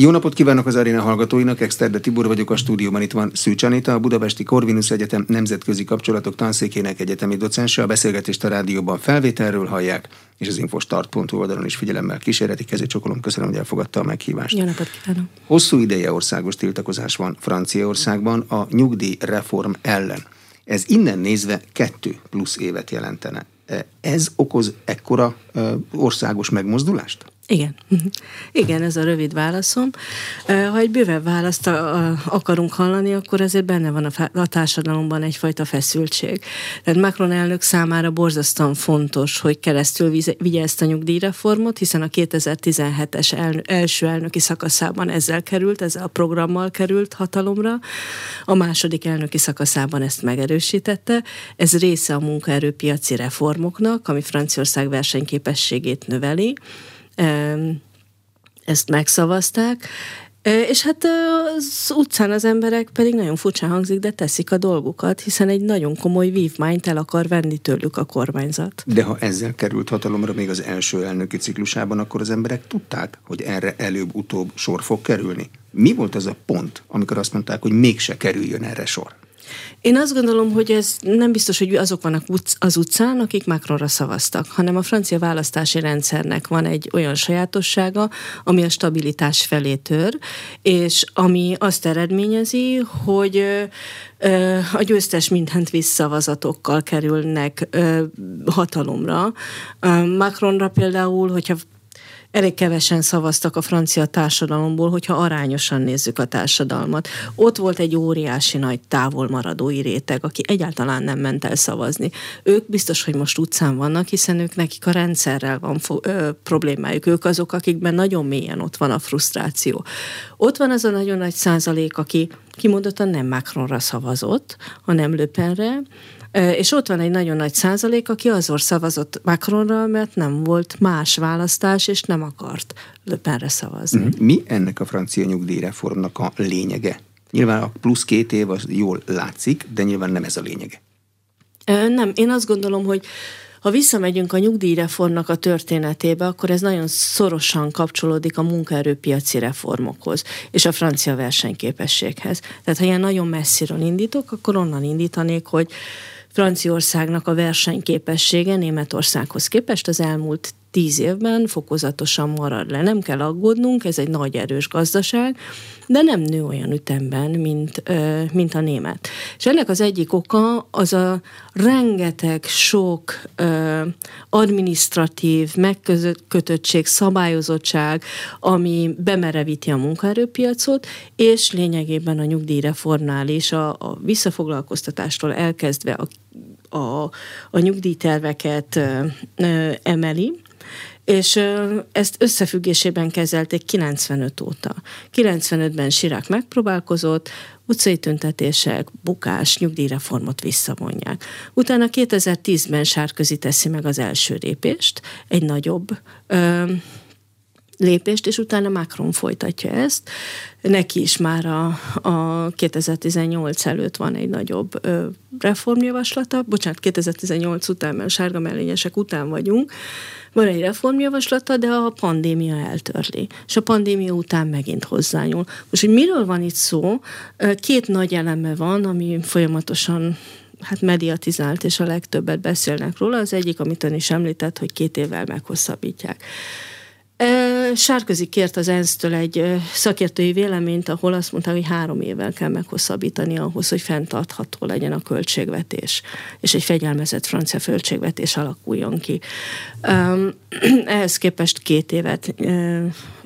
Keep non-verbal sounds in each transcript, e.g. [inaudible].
Jó napot kívánok az aréna hallgatóinak, Exterde Tibor vagyok a stúdióban, itt van Szűcs Anita, a Budapesti Corvinus Egyetem Nemzetközi Kapcsolatok Tanszékének egyetemi docense, a beszélgetést a rádióban felvételről hallják, és az infostart.hu oldalon is figyelemmel kísérleti kezét csokolom. Köszönöm, hogy elfogadta a meghívást. Jó napot kívánok! Hosszú ideje országos tiltakozás van Franciaországban a nyugdíjreform ellen. Ez innen nézve kettő plusz évet jelentene. Ez okoz ekkora országos megmozdulást? Igen. [laughs] Igen, ez a rövid válaszom. Ha egy bővebb választ akarunk hallani, akkor ezért benne van a társadalomban egyfajta feszültség. Tehát Macron elnök számára borzasztóan fontos, hogy keresztül vigye ezt a nyugdíjreformot, hiszen a 2017-es elnö- első elnöki szakaszában ezzel került, ezzel a programmal került hatalomra. A második elnöki szakaszában ezt megerősítette. Ez része a munkaerőpiaci reformoknak, ami Franciaország versenyképességét növeli ezt megszavazták, és hát az utcán az emberek pedig nagyon furcsán hangzik, de teszik a dolgukat, hiszen egy nagyon komoly vívmányt el akar venni tőlük a kormányzat. De ha ezzel került hatalomra még az első elnöki ciklusában, akkor az emberek tudták, hogy erre előbb-utóbb sor fog kerülni. Mi volt az a pont, amikor azt mondták, hogy mégse kerüljön erre sor? Én azt gondolom, hogy ez nem biztos, hogy azok vannak az utcán, akik Macronra szavaztak, hanem a francia választási rendszernek van egy olyan sajátossága, ami a stabilitás felé tör, és ami azt eredményezi, hogy a győztes mindent visszavazatokkal kerülnek hatalomra. Macronra például, hogyha elég kevesen szavaztak a francia társadalomból, hogyha arányosan nézzük a társadalmat. Ott volt egy óriási nagy távolmaradói réteg, aki egyáltalán nem ment el szavazni. Ők biztos, hogy most utcán vannak, hiszen ők nekik a rendszerrel van fo- ö, problémájuk. Ők azok, akikben nagyon mélyen ott van a frusztráció. Ott van az a nagyon nagy százalék, aki kimondottan nem Macronra szavazott, hanem Löpenre, és ott van egy nagyon nagy százalék, aki azor szavazott Macronra, mert nem volt más választás, és nem akart Löpenre szavazni. Mhm. Mi ennek a francia nyugdíjreformnak a lényege? Nyilván a plusz két év az jól látszik, de nyilván nem ez a lényege. Nem, én azt gondolom, hogy ha visszamegyünk a nyugdíjreformnak a történetébe, akkor ez nagyon szorosan kapcsolódik a munkaerőpiaci reformokhoz és a francia versenyképességhez. Tehát ha ilyen nagyon messziről indítok, akkor onnan indítanék, hogy Franciaországnak a versenyképessége Németországhoz képest az elmúlt tíz évben fokozatosan marad le. Nem kell aggódnunk, ez egy nagy erős gazdaság, de nem nő olyan ütemben, mint, mint a német. És ennek az egyik oka az a rengeteg sok administratív megkötöttség, szabályozottság, ami bemerevíti a munkaerőpiacot, és lényegében a nyugdíjreformnál is a, a visszafoglalkoztatástól elkezdve a a, a nyugdíjterveket ö, ö, emeli, és ezt összefüggésében kezelték 95 óta. 95-ben Sirák megpróbálkozott, utcai tüntetések, bukás, nyugdíjreformot visszavonják. Utána 2010-ben Sárközi teszi meg az első lépést, egy nagyobb ö, lépést, és utána Macron folytatja ezt. Neki is már a, a 2018 előtt van egy nagyobb ö, reformjavaslata, bocsánat, 2018 után, mert sárga mellényesek után vagyunk, van egy reformjavaslata, de a pandémia eltörli. És a pandémia után megint hozzányúl. Most, hogy miről van itt szó, két nagy eleme van, ami folyamatosan hát mediatizált, és a legtöbbet beszélnek róla. Az egyik, amit ön is említett, hogy két évvel meghosszabbítják. Sárközi kért az ENSZ-től egy szakértői véleményt, ahol azt mondta, hogy három évvel kell meghosszabbítani ahhoz, hogy fenntartható legyen a költségvetés, és egy fegyelmezett francia költségvetés alakuljon ki. [clears throat] Ehhez képest két évet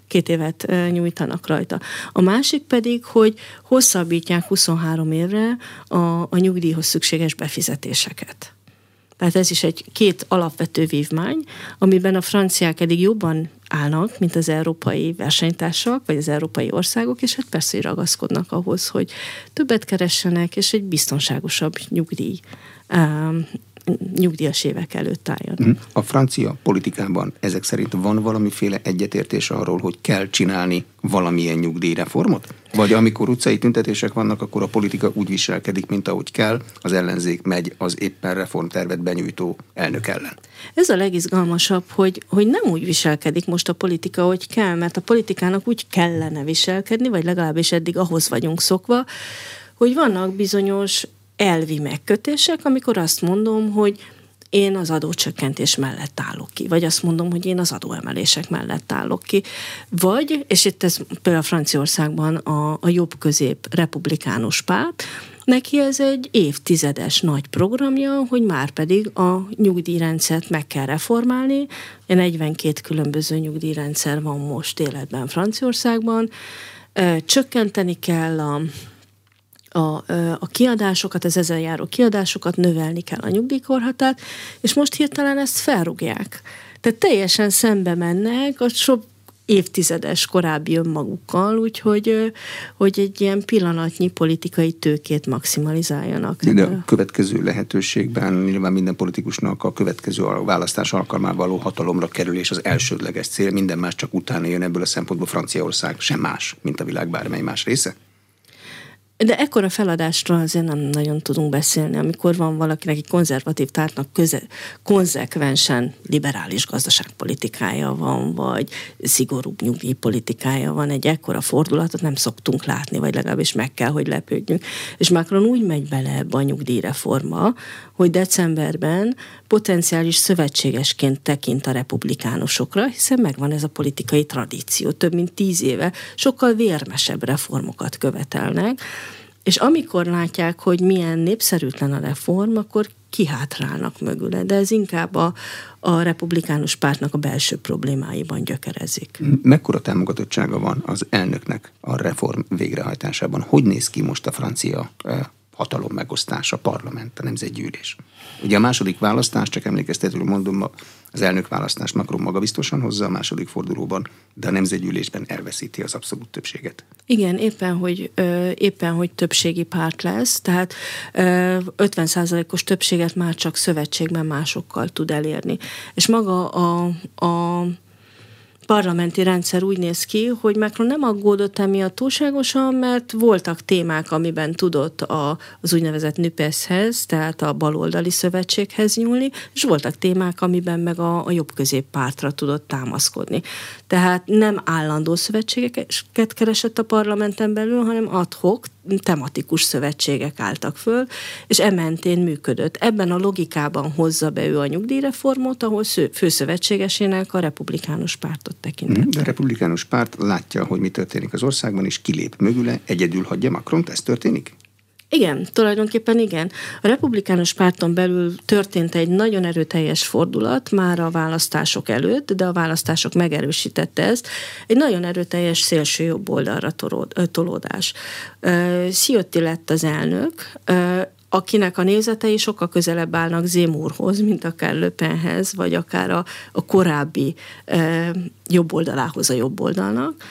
két évet nyújtanak rajta. A másik pedig, hogy hosszabbítják 23 évre a, a nyugdíjhoz szükséges befizetéseket. Tehát ez is egy két alapvető vívmány, amiben a franciák eddig jobban állnak, mint az európai versenytársak, vagy az európai országok, és hát persze, hogy ragaszkodnak ahhoz, hogy többet keressenek, és egy biztonságosabb nyugdíj um, nyugdíjas évek előtt álljon. Mhm. A francia politikában ezek szerint van valamiféle egyetértés arról, hogy kell csinálni valamilyen nyugdíjreformot? Vagy amikor utcai tüntetések vannak, akkor a politika úgy viselkedik, mint ahogy kell, az ellenzék megy az éppen reformtervet benyújtó elnök ellen. Ez a legizgalmasabb, hogy, hogy nem úgy viselkedik most a politika, hogy kell, mert a politikának úgy kellene viselkedni, vagy legalábbis eddig ahhoz vagyunk szokva, hogy vannak bizonyos elvi megkötések, amikor azt mondom, hogy én az adócsökkentés mellett állok ki, vagy azt mondom, hogy én az adóemelések mellett állok ki, vagy, és itt ez például Franciaországban a, a jobb-közép republikánus párt, Neki ez egy évtizedes nagy programja, hogy már pedig a nyugdíjrendszert meg kell reformálni. 42 különböző nyugdíjrendszer van most életben Franciaországban. Csökkenteni kell a a, a kiadásokat, az ezen járó kiadásokat, növelni kell a nyugdíjkorhatárt, és most hirtelen ezt felrúgják. Tehát teljesen szembe mennek a sok évtizedes korábbi önmagukkal, úgyhogy hogy egy ilyen pillanatnyi politikai tőkét maximalizáljanak. De a következő lehetőségben nyilván minden politikusnak a következő választás alkalmával való hatalomra kerülés az elsődleges cél, minden más csak utána jön ebből a szempontból Franciaország sem más, mint a világ bármely más része? De ekkora feladásról azért nem nagyon tudunk beszélni, amikor van valakinek egy konzervatív tártnak köze, konzekvensen liberális gazdaságpolitikája van, vagy szigorúbb nyugdíjpolitikája van, egy ekkora fordulatot nem szoktunk látni, vagy legalábbis meg kell, hogy lepődjünk. És Macron úgy megy bele ebbe a nyugdíjreforma, hogy decemberben potenciális szövetségesként tekint a republikánusokra, hiszen megvan ez a politikai tradíció. Több mint tíz éve sokkal vérmesebb reformokat követelnek, és amikor látják, hogy milyen népszerűtlen a reform, akkor kihátrálnak mögüle, de ez inkább a, a republikánus pártnak a belső problémáiban gyökerezik. Mekkora támogatottsága van az elnöknek a reform végrehajtásában? Hogy néz ki most a francia eh, hatalom megosztás, a parlament, a nemzetgyűlés. Ugye a második választás, csak emlékeztetőül mondom, az elnök választás Macron magabiztosan hozza a második fordulóban, de a nemzetgyűlésben elveszíti az abszolút többséget. Igen, éppen, hogy, éppen, hogy többségi párt lesz, tehát 50%-os többséget már csak szövetségben másokkal tud elérni. És maga a, a parlamenti rendszer úgy néz ki, hogy Macron nem aggódott emiatt túlságosan, mert voltak témák, amiben tudott a, az úgynevezett NÜPESZ-hez, tehát a baloldali szövetséghez nyúlni, és voltak témák, amiben meg a, a jobb középpártra tudott támaszkodni. Tehát nem állandó szövetségeket keresett a parlamenten belül, hanem adhok, tematikus szövetségek álltak föl, és ementén működött. Ebben a logikában hozza be ő a nyugdíjreformot, ahol főszövetségesének a republikánus pártot tekintett. De a republikánus párt látja, hogy mi történik az országban, és kilép mögüle, egyedül hagyja Macron, ez történik? Igen, tulajdonképpen igen. A republikánus párton belül történt egy nagyon erőteljes fordulat már a választások előtt, de a választások megerősítette ezt. Egy nagyon erőteljes szélső jobb oldalra tolódás. Sziotti lett az elnök, akinek a nézetei sokkal közelebb állnak Zémúrhoz, mint akár Löpenhez, vagy akár a, a korábbi e, jobb oldalához a jobb oldalnak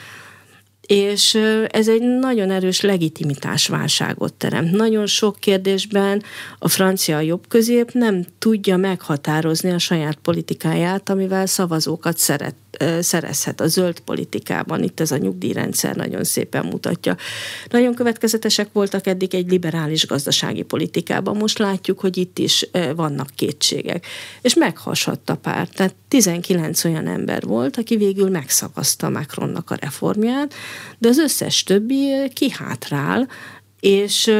és ez egy nagyon erős legitimitásválságot teremt. Nagyon sok kérdésben a francia jobb közép nem tudja meghatározni a saját politikáját, amivel szavazókat szeret, szerezhet a zöld politikában. Itt ez a nyugdíjrendszer nagyon szépen mutatja. Nagyon következetesek voltak eddig egy liberális gazdasági politikában. Most látjuk, hogy itt is vannak kétségek. És meghasadt a párt. Tehát 19 olyan ember volt, aki végül megszavazta Macronnak a reformját, de az összes többi kihátrál, és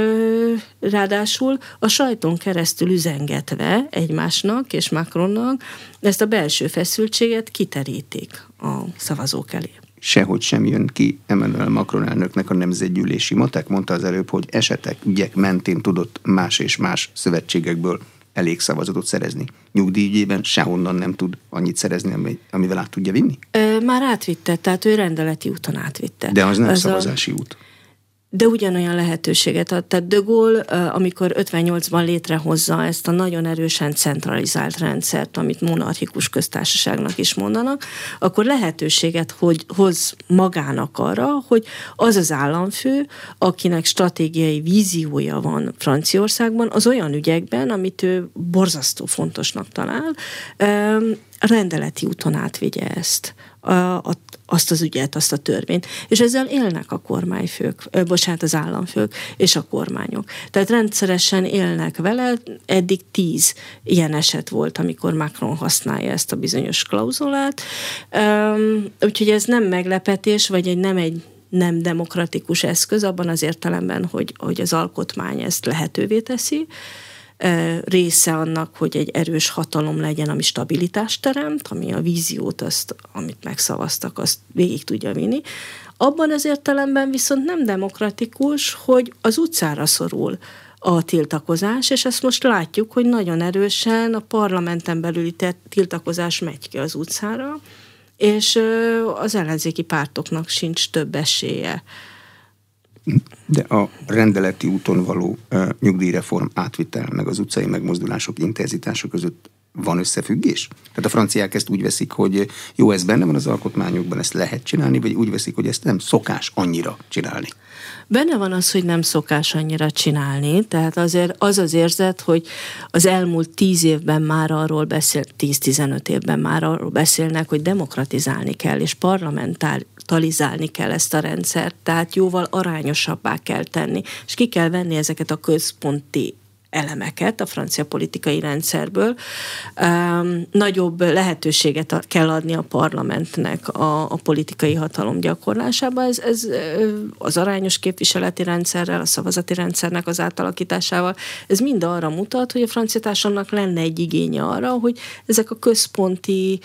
ráadásul a sajton keresztül üzengetve egymásnak és Macronnak ezt a belső feszültséget kiterítik a szavazók elé sehogy sem jön ki Emmanuel Macron elnöknek a nemzetgyűlési matek. Mondta az előbb, hogy esetek, ügyek mentén tudott más és más szövetségekből elég szavazatot szerezni. Nyugdíjügyében sehonnan nem tud annyit szerezni, amivel át tudja vinni? Ö, már átvitte, tehát ő rendeleti úton átvitte. De az nem az szavazási a... út de ugyanolyan lehetőséget ad. Tehát De Gaulle, amikor 58-ban létrehozza ezt a nagyon erősen centralizált rendszert, amit monarchikus köztársaságnak is mondanak, akkor lehetőséget hogy hoz magának arra, hogy az az államfő, akinek stratégiai víziója van Franciaországban, az olyan ügyekben, amit ő borzasztó fontosnak talál, rendeleti úton átvigye ezt azt az ügyet, azt a törvényt. És ezzel élnek a kormányfők, bocsánat, az államfők és a kormányok. Tehát rendszeresen élnek vele, eddig tíz ilyen eset volt, amikor Macron használja ezt a bizonyos klauzulát. Úgyhogy ez nem meglepetés, vagy egy nem egy nem demokratikus eszköz, abban az értelemben, hogy, hogy az alkotmány ezt lehetővé teszi, része annak, hogy egy erős hatalom legyen, ami stabilitást teremt, ami a víziót, azt, amit megszavaztak, azt végig tudja vinni. Abban az értelemben viszont nem demokratikus, hogy az utcára szorul a tiltakozás, és ezt most látjuk, hogy nagyon erősen a parlamenten belüli tiltakozás megy ki az utcára, és az ellenzéki pártoknak sincs több esélye de a rendeleti úton való uh, nyugdíjreform átvitel, meg az utcai megmozdulások intenzitása között van összefüggés? Tehát a franciák ezt úgy veszik, hogy jó, ez benne van az alkotmányokban, ezt lehet csinálni, vagy úgy veszik, hogy ezt nem szokás annyira csinálni? Benne van az, hogy nem szokás annyira csinálni, tehát azért az az érzet, hogy az elmúlt tíz évben már arról beszél, 10-15 évben már arról beszélnek, hogy demokratizálni kell, és parlamentalizálni kell ezt a rendszert, tehát jóval arányosabbá kell tenni, és ki kell venni ezeket a központi elemeket a francia politikai rendszerből. Nagyobb lehetőséget kell adni a parlamentnek a, a politikai hatalom gyakorlásába. Ez, ez az arányos képviseleti rendszerrel, a szavazati rendszernek az átalakításával, ez mind arra mutat, hogy a francia társadalomnak lenne egy igénye arra, hogy ezek a központi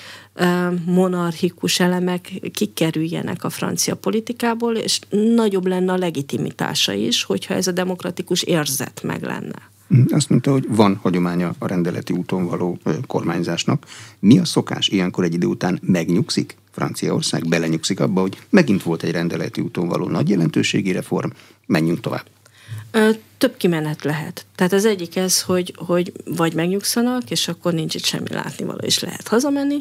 monarchikus elemek kikerüljenek a francia politikából, és nagyobb lenne a legitimitása is, hogyha ez a demokratikus érzet meg lenne. Azt mondta, hogy van hagyománya a rendeleti úton való kormányzásnak. Mi a szokás? Ilyenkor egy idő után megnyugszik Franciaország, belenyugszik abba, hogy megint volt egy rendeleti úton való nagy jelentőségi reform, menjünk tovább. Több kimenet lehet. Tehát az egyik ez, hogy, hogy vagy megnyugszanak, és akkor nincs itt semmi látnivaló, és lehet hazamenni,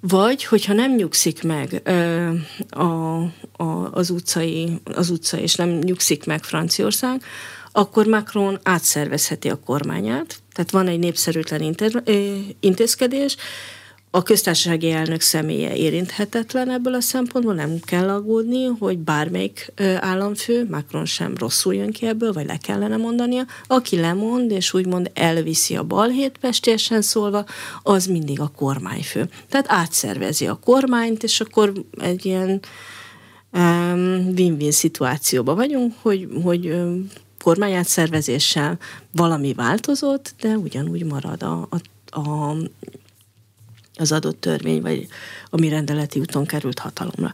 vagy, hogyha nem nyugszik meg ö, a, a, az, utcai, az utca, és nem nyugszik meg Franciaország, akkor Macron átszervezheti a kormányát, tehát van egy népszerűtlen inter, intézkedés, a köztársasági elnök személye érinthetetlen ebből a szempontból, nem kell aggódni, hogy bármelyik államfő, Macron sem rosszul jön ki ebből, vagy le kellene mondania. Aki lemond, és úgymond elviszi a balhét pestésen szólva, az mindig a kormányfő. Tehát átszervezi a kormányt, és akkor egy ilyen um, win-win szituációban vagyunk, hogy, hogy kormányátszervezéssel valami változott, de ugyanúgy marad a, a, a, az adott törvény, vagy ami rendeleti úton került hatalomra.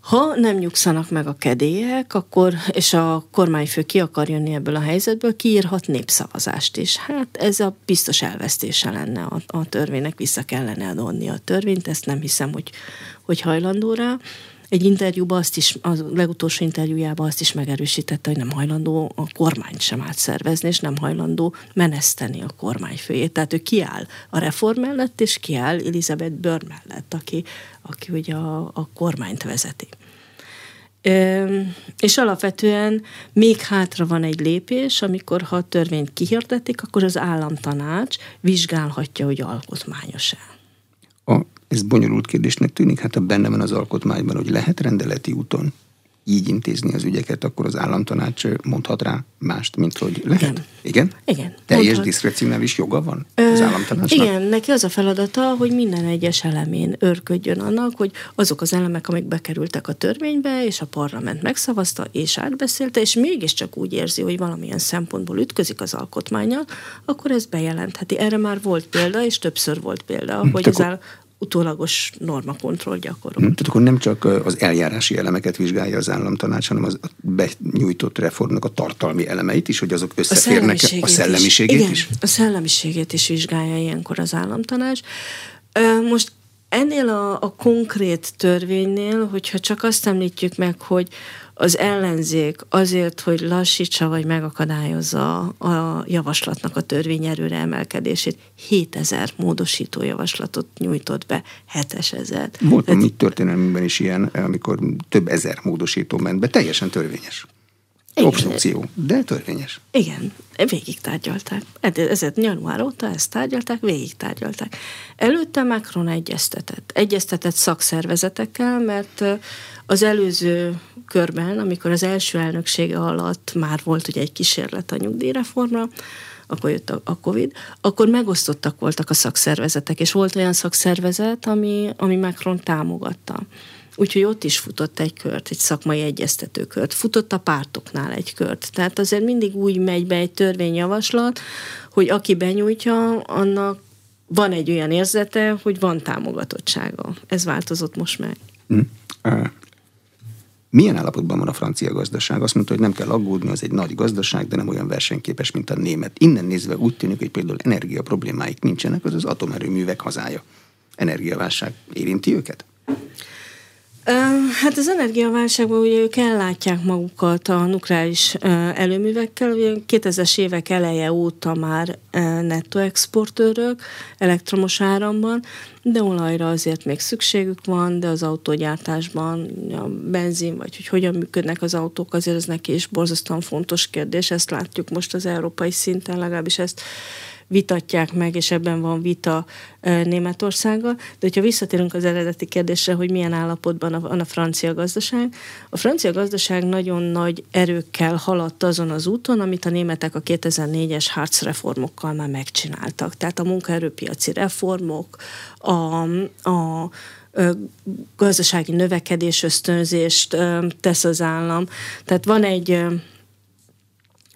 Ha nem nyugszanak meg a kedélyek, akkor, és a kormányfő ki akar jönni ebből a helyzetből, kiírhat népszavazást is. Hát ez a biztos elvesztése lenne a, a törvénynek, vissza kellene adni a törvényt, ezt nem hiszem, hogy, hogy hajlandó rá egy interjúban azt is, a legutolsó interjújában azt is megerősítette, hogy nem hajlandó a kormányt sem átszervezni, és nem hajlandó meneszteni a kormányfőjét. Tehát ő kiáll a reform mellett, és kiáll Elizabeth Bör mellett, aki, aki ugye a, a kormányt vezeti. És alapvetően még hátra van egy lépés, amikor ha a törvényt kihirdetik, akkor az államtanács vizsgálhatja, hogy alkotmányos-e. Ez bonyolult kérdésnek tűnik, hát ha benne van az alkotmányban, hogy lehet rendeleti úton így intézni az ügyeket, akkor az államtanács mondhat rá mást, mint hogy lehet. Igen? Igen. igen Teljes diszkrecionális joga van az államtanácsnak? Igen, neki az a feladata, hogy minden egyes elemén örködjön annak, hogy azok az elemek, amik bekerültek a törvénybe, és a parlament megszavazta, és átbeszélte, és mégiscsak úgy érzi, hogy valamilyen szempontból ütközik az alkotmányjal, akkor ez bejelentheti. Erre már volt példa, és többször volt példa, hm, hogy az áll, utólagos normakontroll gyakorol. Hmm, tehát akkor nem csak az eljárási elemeket vizsgálja az államtanács, hanem az benyújtott reformnak a tartalmi elemeit is, hogy azok összeférnek a, a szellemiségét is. Igen, is? a szellemiségét is vizsgálja ilyenkor az államtanács. Most ennél a, a konkrét törvénynél, hogyha csak azt említjük meg, hogy az ellenzék azért, hogy lassítsa vagy megakadályozza a javaslatnak a törvényerőre emelkedését, 7000 módosító javaslatot nyújtott be, 7000. Volt Tehát, történelmünkben is ilyen, amikor több ezer módosító ment be, teljesen törvényes. Igen. Obstrukció, de törvényes. Igen, végig tárgyalták. Ezért január óta ezt tárgyalták, végig tárgyalták. Előtte Macron egyeztetett. Egyeztetett szakszervezetekkel, mert az előző körben, amikor az első elnöksége alatt már volt ugye egy kísérlet a nyugdíjreformra, akkor jött a, a Covid, akkor megosztottak voltak a szakszervezetek, és volt olyan szakszervezet, ami, ami Macron támogatta. Úgyhogy ott is futott egy kört, egy szakmai egyeztető kört. Futott a pártoknál egy kört. Tehát azért mindig úgy megy be egy törvényjavaslat, hogy aki benyújtja, annak van egy olyan érzete, hogy van támogatottsága. Ez változott most meg. Mm. Milyen állapotban van a francia gazdaság? Azt mondta, hogy nem kell aggódni, az egy nagy gazdaság, de nem olyan versenyképes, mint a német. Innen nézve úgy tűnik, hogy például energia problémáik nincsenek, az az atomerőművek hazája. Energiaválság érinti őket? Hát az energiaválságban ugye ők ellátják magukat a nukleáris előművekkel. Ugye 2000-es évek eleje óta már netto exportőrök elektromos áramban, de olajra azért még szükségük van, de az autógyártásban a benzin, vagy hogy hogyan működnek az autók, azért ez neki is borzasztóan fontos kérdés. Ezt látjuk most az európai szinten, legalábbis ezt vitatják meg, és ebben van vita Németországgal. De hogyha visszatérünk az eredeti kérdésre, hogy milyen állapotban van a francia gazdaság, a francia gazdaság nagyon nagy erőkkel haladt azon az úton, amit a németek a 2004-es Hartz reformokkal már megcsináltak. Tehát a munkaerőpiaci reformok, a, a gazdasági növekedés ösztönzést tesz az állam. Tehát van egy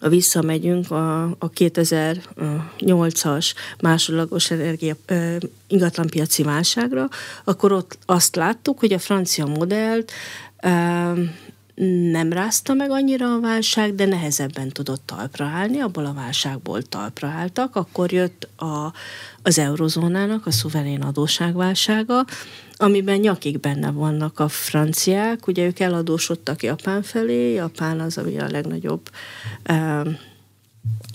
visszamegyünk a, a 2008-as másodlagos energia ingatlanpiaci válságra, akkor ott azt láttuk, hogy a francia modellt nem rázta meg annyira a válság, de nehezebben tudott talpra állni, abból a válságból talpra álltak, akkor jött a, az eurozónának a szuverén adóságválsága, amiben nyakig benne vannak a franciák, ugye ők eladósodtak Japán felé, Japán az, ami a legnagyobb uh,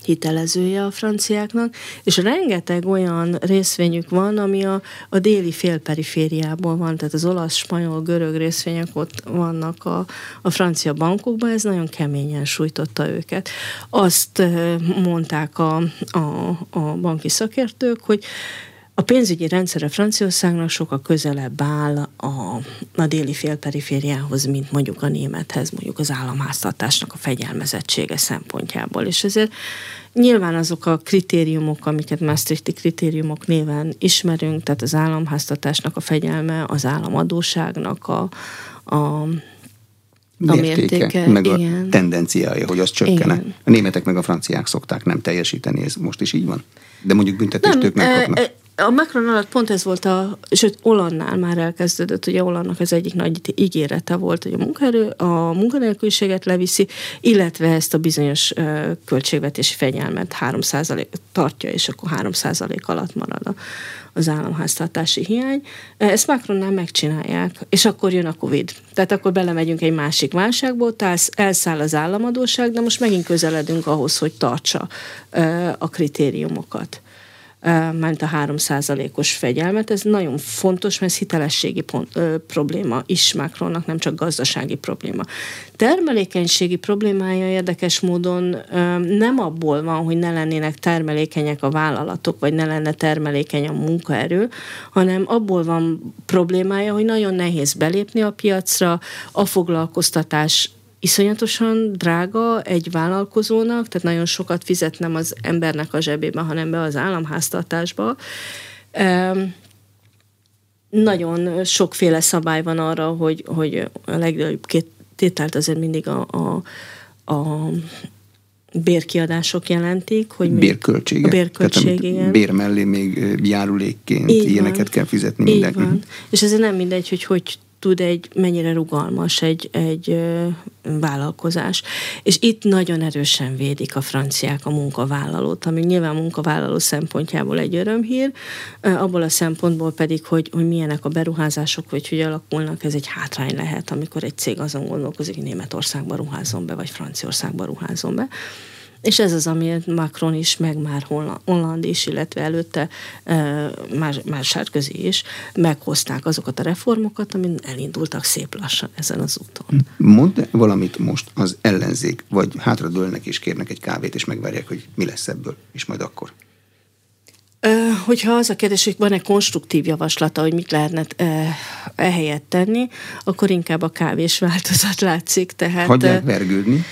hitelezője a franciáknak, és rengeteg olyan részvényük van, ami a, a déli félperifériából van, tehát az olasz, spanyol, görög részvények ott vannak a, a francia bankokban, ez nagyon keményen sújtotta őket. Azt mondták a, a, a banki szakértők, hogy a pénzügyi rendszere Franciaországnak sokkal közelebb áll a, a déli félperifériához, mint mondjuk a némethez, mondjuk az államháztartásnak a fegyelmezettsége szempontjából. És ezért nyilván azok a kritériumok, amiket Maastrichti kritériumok néven ismerünk, tehát az államháztartásnak a fegyelme, az államadóságnak a, a mértéke, a mértéke, meg igen. a tendenciája, hogy az csökkene. Igen. A németek meg a franciák szokták nem teljesíteni, ez most is így van? De mondjuk büntetést nem, ők megkapnak. A Macron alatt pont ez volt a, sőt, Olannál már elkezdődött, ugye Olannak ez egyik nagy ígérete volt, hogy a munkaerő, a munkanélküliséget leviszi, illetve ezt a bizonyos uh, költségvetési fegyelmet 3% tartja, és akkor 3% alatt marad a, az államháztartási hiány. Ezt Macronnál megcsinálják, és akkor jön a Covid. Tehát akkor belemegyünk egy másik válságból, tehát elszáll az államadóság, de most megint közeledünk ahhoz, hogy tartsa uh, a kritériumokat ment a 3%-os fegyelmet. Ez nagyon fontos, mert ez hitelességi pont, ö, probléma is Macronnak, nem csak gazdasági probléma. Termelékenységi problémája érdekes módon ö, nem abból van, hogy ne lennének termelékenyek a vállalatok, vagy ne lenne termelékeny a munkaerő, hanem abból van problémája, hogy nagyon nehéz belépni a piacra, a foglalkoztatás iszonyatosan drága egy vállalkozónak, tehát nagyon sokat fizet nem az embernek a zsebébe, hanem be az államháztartásba. nagyon sokféle szabály van arra, hogy, hogy a legnagyobb két tételt azért mindig a, a, a bérkiadások jelentik, hogy bérköltsége. A bérköltség, igen. Bér mellé még járulékként Így ilyeneket van. kell fizetni mindenki. Így van. És ez nem mindegy, hogy hogy tud egy, mennyire rugalmas egy, egy vállalkozás. És itt nagyon erősen védik a franciák a munkavállalót, ami nyilván munkavállaló szempontjából egy örömhír, ö, abból a szempontból pedig, hogy, hogy milyenek a beruházások, vagy hogy alakulnak, ez egy hátrány lehet, amikor egy cég azon gondolkozik, hogy Németországba ruházom be, vagy Franciaországba ruházom be. És ez az, amit Macron is, meg már Holland is, illetve előtte már, Sárközi is meghozták azokat a reformokat, amin elindultak szép lassan ezen az úton. Mond valamit most az ellenzék, vagy hátradőlnek és kérnek egy kávét, és megvárják, hogy mi lesz ebből, és majd akkor? Hogyha az a kérdés, hogy van-e konstruktív javaslata, hogy mit lehetne ehelyett tenni, akkor inkább a kávés változat látszik. Tehát, Hagyják vergődni,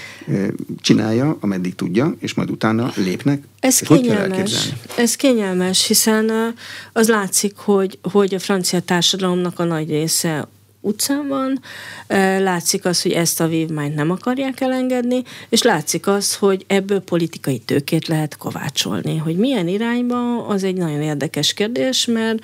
csinálja, ameddig tudja, és majd utána lépnek. Ez kényelmes, ez kényelmes, hiszen az látszik, hogy, hogy a francia társadalomnak a nagy része utcán van, látszik az, hogy ezt a vívmányt nem akarják elengedni, és látszik az, hogy ebből politikai tőkét lehet kovácsolni. Hogy milyen irányba, az egy nagyon érdekes kérdés, mert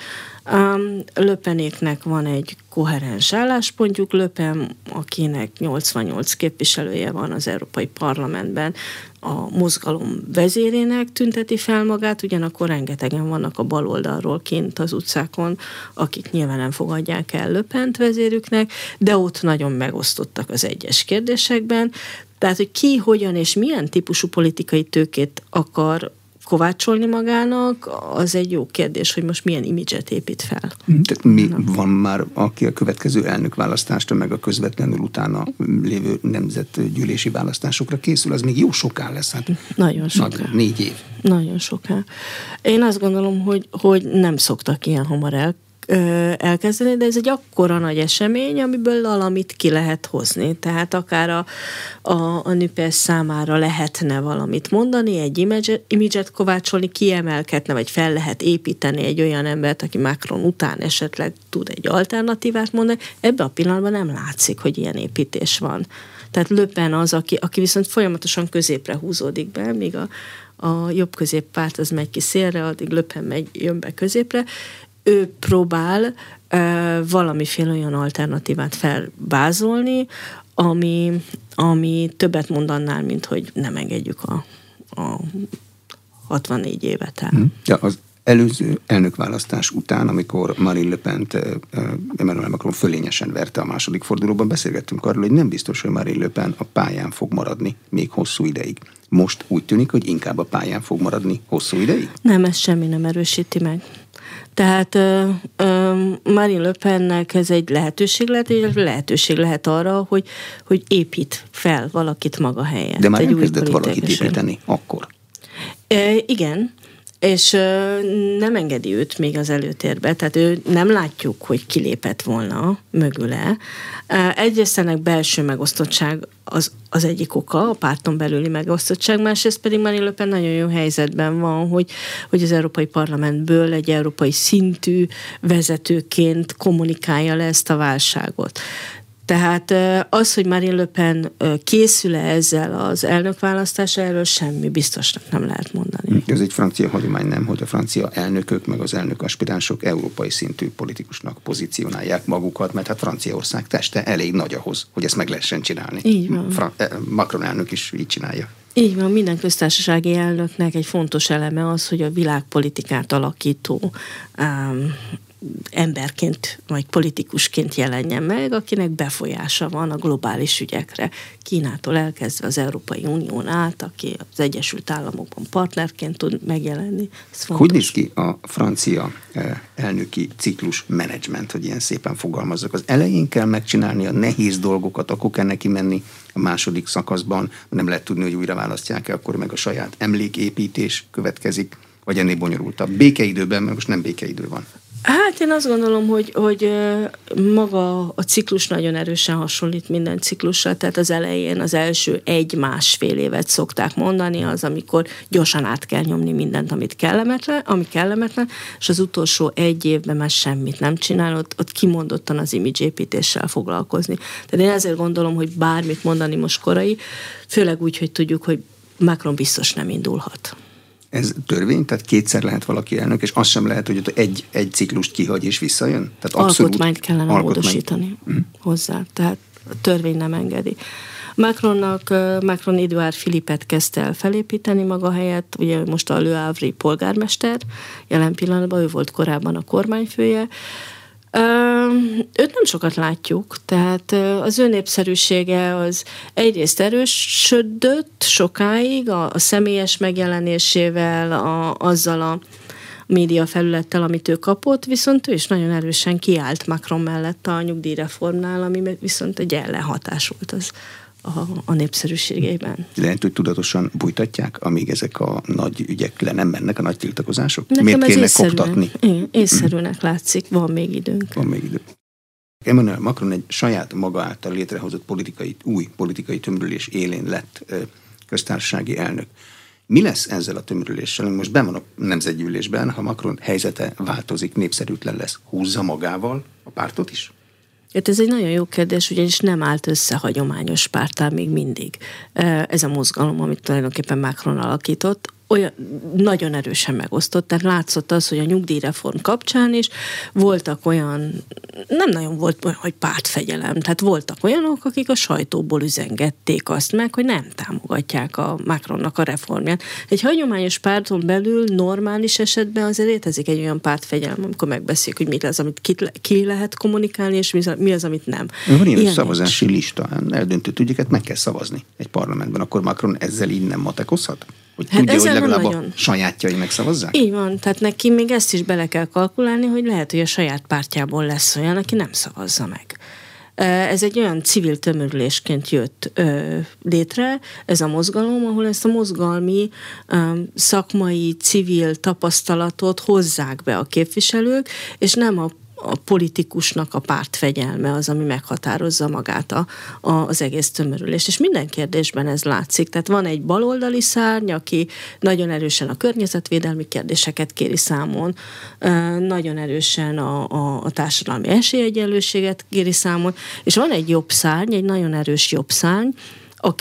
Um, Löpenéknek van egy koherens álláspontjuk, Löpen, akinek 88 képviselője van az Európai Parlamentben, a mozgalom vezérének tünteti fel magát, ugyanakkor rengetegen vannak a baloldalról kint az utcákon, akik nyilván nem fogadják el Löpent vezérüknek, de ott nagyon megosztottak az egyes kérdésekben. Tehát, hogy ki, hogyan és milyen típusú politikai tőkét akar kovácsolni magának, az egy jó kérdés, hogy most milyen imidzset épít fel. Tehát mi van már, aki a következő elnökválasztásra, meg a közvetlenül utána lévő nemzetgyűlési választásokra készül, az még jó soká lesz. Hát Nagyon soká. Nagy, négy év. Nagyon soká. Én azt gondolom, hogy, hogy nem szoktak ilyen hamar el elkezdeni, de ez egy akkora nagy esemény, amiből valamit ki lehet hozni. Tehát akár a, a, a NÜPES számára lehetne valamit mondani, egy imidzset kovácsolni, kiemelkedne, vagy fel lehet építeni egy olyan embert, aki Macron után esetleg tud egy alternatívát mondani. Ebben a pillanatban nem látszik, hogy ilyen építés van. Tehát Löpen az, aki, aki viszont folyamatosan középre húzódik be, míg a, a jobb középpárt az megy ki szélre, addig Löpen megy, jön be középre, ő próbál valamiféle olyan alternatívát felvázolni, ami, ami többet mond annál, mint hogy nem engedjük a, a 64 évet el. Hm. Ja, az előző elnökválasztás után, amikor Marine Le Pen-t Emmanuel Macron fölényesen verte a második fordulóban, beszélgettünk arról, hogy nem biztos, hogy Marine Le Pen a pályán fog maradni még hosszú ideig. Most úgy tűnik, hogy inkább a pályán fog maradni hosszú ideig? Nem, ez semmi nem erősíti meg. Tehát uh, uh, Marine Le Pennek ez egy lehetőség lehet, egy lehetőség lehet arra, hogy, hogy épít fel valakit maga helyett. De már elkezdett valakit építeni akkor. Uh, igen, és nem engedi őt még az előtérbe, tehát ő nem látjuk, hogy kilépett volna mögüle. Egyrészt ennek belső megosztottság az, az egyik oka, a párton belüli megosztottság, másrészt pedig Marine Le Pen nagyon jó helyzetben van, hogy, hogy az Európai Parlamentből egy európai szintű vezetőként kommunikálja le ezt a válságot. Tehát az, hogy Marine Le Pen készül-e ezzel az elnökválasztása, erről semmi biztosnak nem lehet mondani. Ez egy francia hagyomány, nem, hogy a francia elnökök meg az elnök aspiránsok európai szintű politikusnak pozícionálják magukat, mert hát Franciaország teste elég nagy ahhoz, hogy ezt meg lehessen csinálni. Így van. Fra- eh, Macron elnök is így csinálja. Így van, minden köztársasági elnöknek egy fontos eleme az, hogy a világpolitikát alakító um, emberként vagy politikusként jelenjen meg, akinek befolyása van a globális ügyekre. Kínától elkezdve az Európai Unión át, aki az Egyesült Államokban partnerként tud megjelenni. Hogy néz ki a francia eh, elnöki ciklus menedzsment, hogy ilyen szépen fogalmazzak? Az elején kell megcsinálni a nehéz dolgokat, akkor kell neki menni a második szakaszban, nem lehet tudni, hogy újra választják-e, akkor meg a saját emléképítés következik, vagy ennél bonyolultabb. Békeidőben, mert most nem békeidő van. Hát én azt gondolom, hogy, hogy maga a ciklus nagyon erősen hasonlít minden ciklusra, tehát az elején az első egy-másfél évet szokták mondani, az, amikor gyorsan át kell nyomni mindent, amit kellemetlen, ami kellemetlen, és az utolsó egy évben már semmit nem csinál, ott, ott kimondottan az imidzsépítéssel foglalkozni. Tehát én ezért gondolom, hogy bármit mondani most korai, főleg úgy, hogy tudjuk, hogy Macron biztos nem indulhat. Ez törvény? Tehát kétszer lehet valaki elnök, és az sem lehet, hogy ott egy, egy ciklust kihagy és visszajön? Tehát abszolút Alkotmányt kellene alkotmány. módosítani mm. hozzá, tehát a törvény nem engedi. Macronnak, Macron Eduard Filipet kezdte el felépíteni maga helyett, ugye most a Le Havre polgármester, jelen pillanatban ő volt korábban a kormányfője, Őt nem sokat látjuk, tehát az ő népszerűsége az egyrészt erősödött sokáig a, a személyes megjelenésével, a, azzal a média felülettel, amit ő kapott, viszont ő is nagyon erősen kiállt Macron mellett a nyugdíjreformnál, ami viszont egy ellenhatás volt az a, a népszerűségében. Lehet, hogy tudatosan bújtatják, amíg ezek a nagy ügyek le nem mennek, a nagy tiltakozások? Nekem Miért kéne észszerűen, koptatni? Igen, észszerűnek látszik, van még időnk. Van még idő. Emmanuel Macron egy saját maga által létrehozott politikai, új politikai tömörülés élén lett köztársasági elnök. Mi lesz ezzel a tömörüléssel? Most ben van a nemzetgyűlésben, ha Macron helyzete változik, népszerűtlen lesz, húzza magával a pártot is? Hát ez egy nagyon jó kérdés, ugyanis nem állt össze hagyományos pártál még mindig. Ez a mozgalom, amit tulajdonképpen Macron alakított, olyan nagyon erősen megosztott, tehát látszott az, hogy a nyugdíjreform kapcsán is voltak olyan, nem nagyon volt olyan, hogy pártfegyelem, tehát voltak olyanok, akik a sajtóból üzengették azt meg, hogy nem támogatják a Macronnak a reformját. Egy hagyományos párton belül normális esetben azért létezik egy olyan pártfegyelem, amikor megbeszéljük, hogy mi az, amit ki, ki lehet kommunikálni, és mi az, amit nem. Van ilyen, ilyen szavazási is. lista, eldöntött ügyeket meg kell szavazni egy parlamentben, akkor Macron ezzel innen matekozhat? Hogy hát tudja, hogy legalább nagyon. a sajátjai megszavazzák? Így van, tehát neki még ezt is bele kell kalkulálni, hogy lehet, hogy a saját pártjából lesz olyan, aki nem szavazza meg. Ez egy olyan civil tömörülésként jött ö, létre, ez a mozgalom, ahol ezt a mozgalmi, ö, szakmai, civil tapasztalatot hozzák be a képviselők, és nem a a politikusnak a pártfegyelme az, ami meghatározza magát a, a, az egész tömörülést. És minden kérdésben ez látszik. Tehát van egy baloldali szárny, aki nagyon erősen a környezetvédelmi kérdéseket kéri számon, nagyon erősen a, a, a társadalmi esélyegyenlőséget kéri számon, és van egy jobb szárny, egy nagyon erős jobb szárny,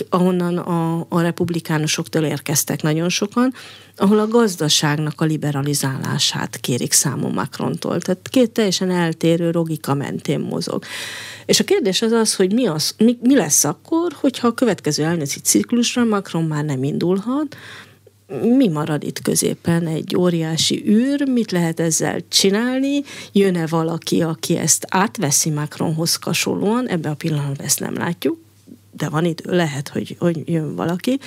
ahonnan a, a republikánusoktól érkeztek nagyon sokan, ahol a gazdaságnak a liberalizálását kérik számon Macrontól. Tehát két teljesen eltérő logika mentén mozog. És a kérdés az az, hogy mi, az, mi, mi lesz akkor, hogyha a következő elnöki ciklusra Macron már nem indulhat, mi marad itt középen? Egy óriási űr, mit lehet ezzel csinálni? Jön-e valaki, aki ezt átveszi Macronhoz hasonlóan? Ebbe a pillanatban ezt nem látjuk de van idő, lehet, hogy, hogy jön valaki,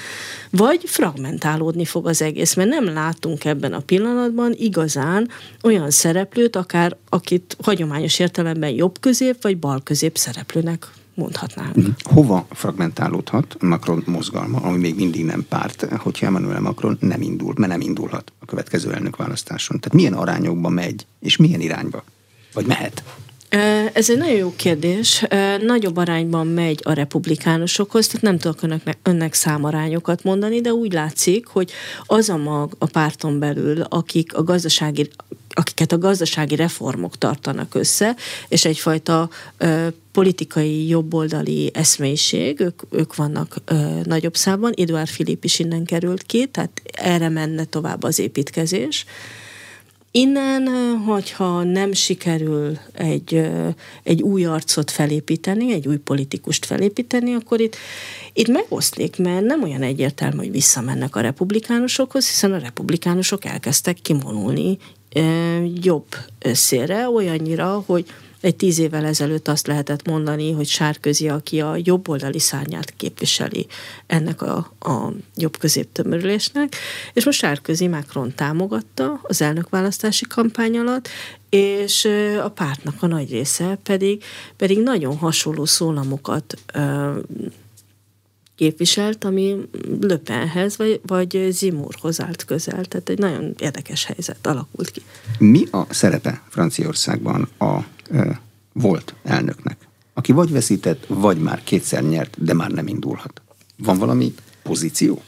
vagy fragmentálódni fog az egész, mert nem látunk ebben a pillanatban igazán olyan szereplőt, akár akit hagyományos értelemben jobb közép, vagy bal közép szereplőnek mondhatnánk. Mhm. Hova fragmentálódhat Macron mozgalma, ami még mindig nem párt, hogyha Emmanuel Macron nem indul, mert nem indulhat a következő elnökválasztáson? Tehát milyen arányokba megy, és milyen irányba? Vagy mehet? Ez egy nagyon jó kérdés. Nagyobb arányban megy a republikánusokhoz, tehát nem tudok önnek, önnek számarányokat mondani, de úgy látszik, hogy az a mag a párton belül, akik a gazdasági akiket a gazdasági reformok tartanak össze, és egyfajta ö, politikai jobboldali eszmélyiség, ők, ők vannak ö, nagyobb számban. Eduard Filip is innen került ki, tehát erre menne tovább az építkezés. Innen, hogyha nem sikerül egy, egy új arcot felépíteni, egy új politikust felépíteni, akkor itt, itt megoszlik, mert nem olyan egyértelmű, hogy visszamennek a republikánusokhoz, hiszen a republikánusok elkezdtek kimolulni jobb szélre, olyannyira, hogy egy tíz évvel ezelőtt azt lehetett mondani, hogy Sárközi, aki a jobboldali szárnyát képviseli ennek a, a jobb középtömörülésnek, és most Sárközi Macron támogatta az elnökválasztási kampány alatt, és a pártnak a nagy része pedig, pedig nagyon hasonló szólamokat képviselt, ami Löpenhez vagy, vagy Zimurhoz állt közel. Tehát egy nagyon érdekes helyzet alakult ki. Mi a szerepe Franciaországban a e, volt elnöknek, aki vagy veszített, vagy már kétszer nyert, de már nem indulhat? Van valami pozíció?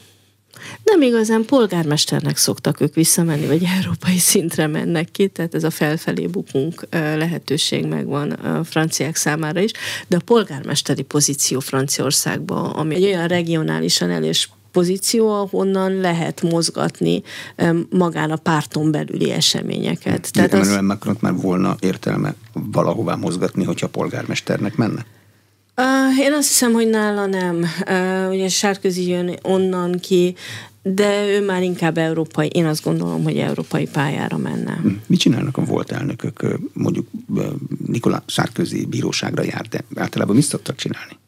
Nem igazán polgármesternek szoktak ők visszamenni, vagy európai szintre mennek ki, tehát ez a felfelé bukunk lehetőség megvan a franciák számára is, de a polgármesteri pozíció Franciaországban, ami egy olyan regionálisan elés pozíció, ahonnan lehet mozgatni magán a párton belüli eseményeket. Tehát Emmanuel az... Macron már volna értelme valahová mozgatni, hogyha polgármesternek menne? Uh, én azt hiszem, hogy nála nem. Uh, ugye Sárközi jön onnan ki, de ő már inkább európai, én azt gondolom, hogy európai pályára menne. Hm. Mit csinálnak a volt elnökök? Mondjuk Nikola Sárközi bíróságra járt, de általában mit szoktak csinálni?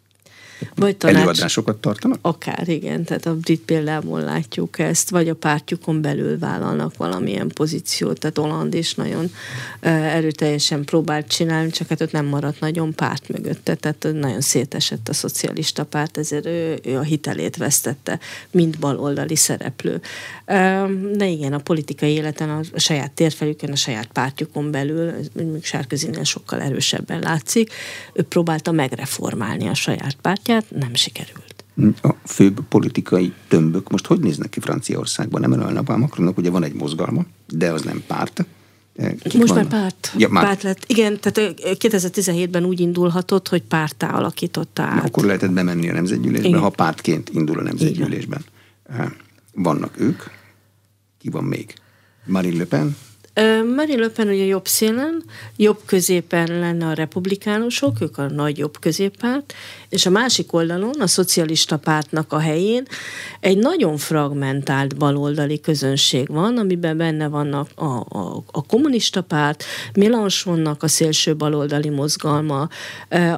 Vagy tanács, Előadásokat tartanak? Akár, igen. Tehát a brit példából látjuk ezt, vagy a pártjukon belül vállalnak valamilyen pozíciót. Tehát Holland is nagyon erőteljesen próbált csinálni, csak hát ott nem maradt nagyon párt mögötte. Tehát nagyon szétesett a szocialista párt, ezért ő, ő a hitelét vesztette, mint baloldali szereplő. De igen, a politikai életen a saját térfelükön, a saját pártjukon belül, még Sárközinél sokkal erősebben látszik, ő próbálta megreformálni a saját párt pártját, nem sikerült. A főbb politikai tömbök most hogy néznek ki Franciaországban? Nem a Macronnak ugye van egy mozgalma, de az nem párt. Eh, kik Most vannak? már párt, ja, már. párt lett. Igen, tehát 2017-ben úgy indulhatott, hogy pártá alakította át. Na, akkor lehetett bemenni a nemzetgyűlésbe, Igen. ha pártként indul a nemzetgyűlésben. Igen. Eh, vannak ők, ki van még? Marine Le Pen, Marine Le Pen ugye jobb szélen, jobb középen lenne a republikánusok, ők a nagy jobb középpárt, és a másik oldalon, a szocialista pártnak a helyén egy nagyon fragmentált baloldali közönség van, amiben benne vannak a, a, a kommunista párt, Mélenchonnak a szélső baloldali mozgalma,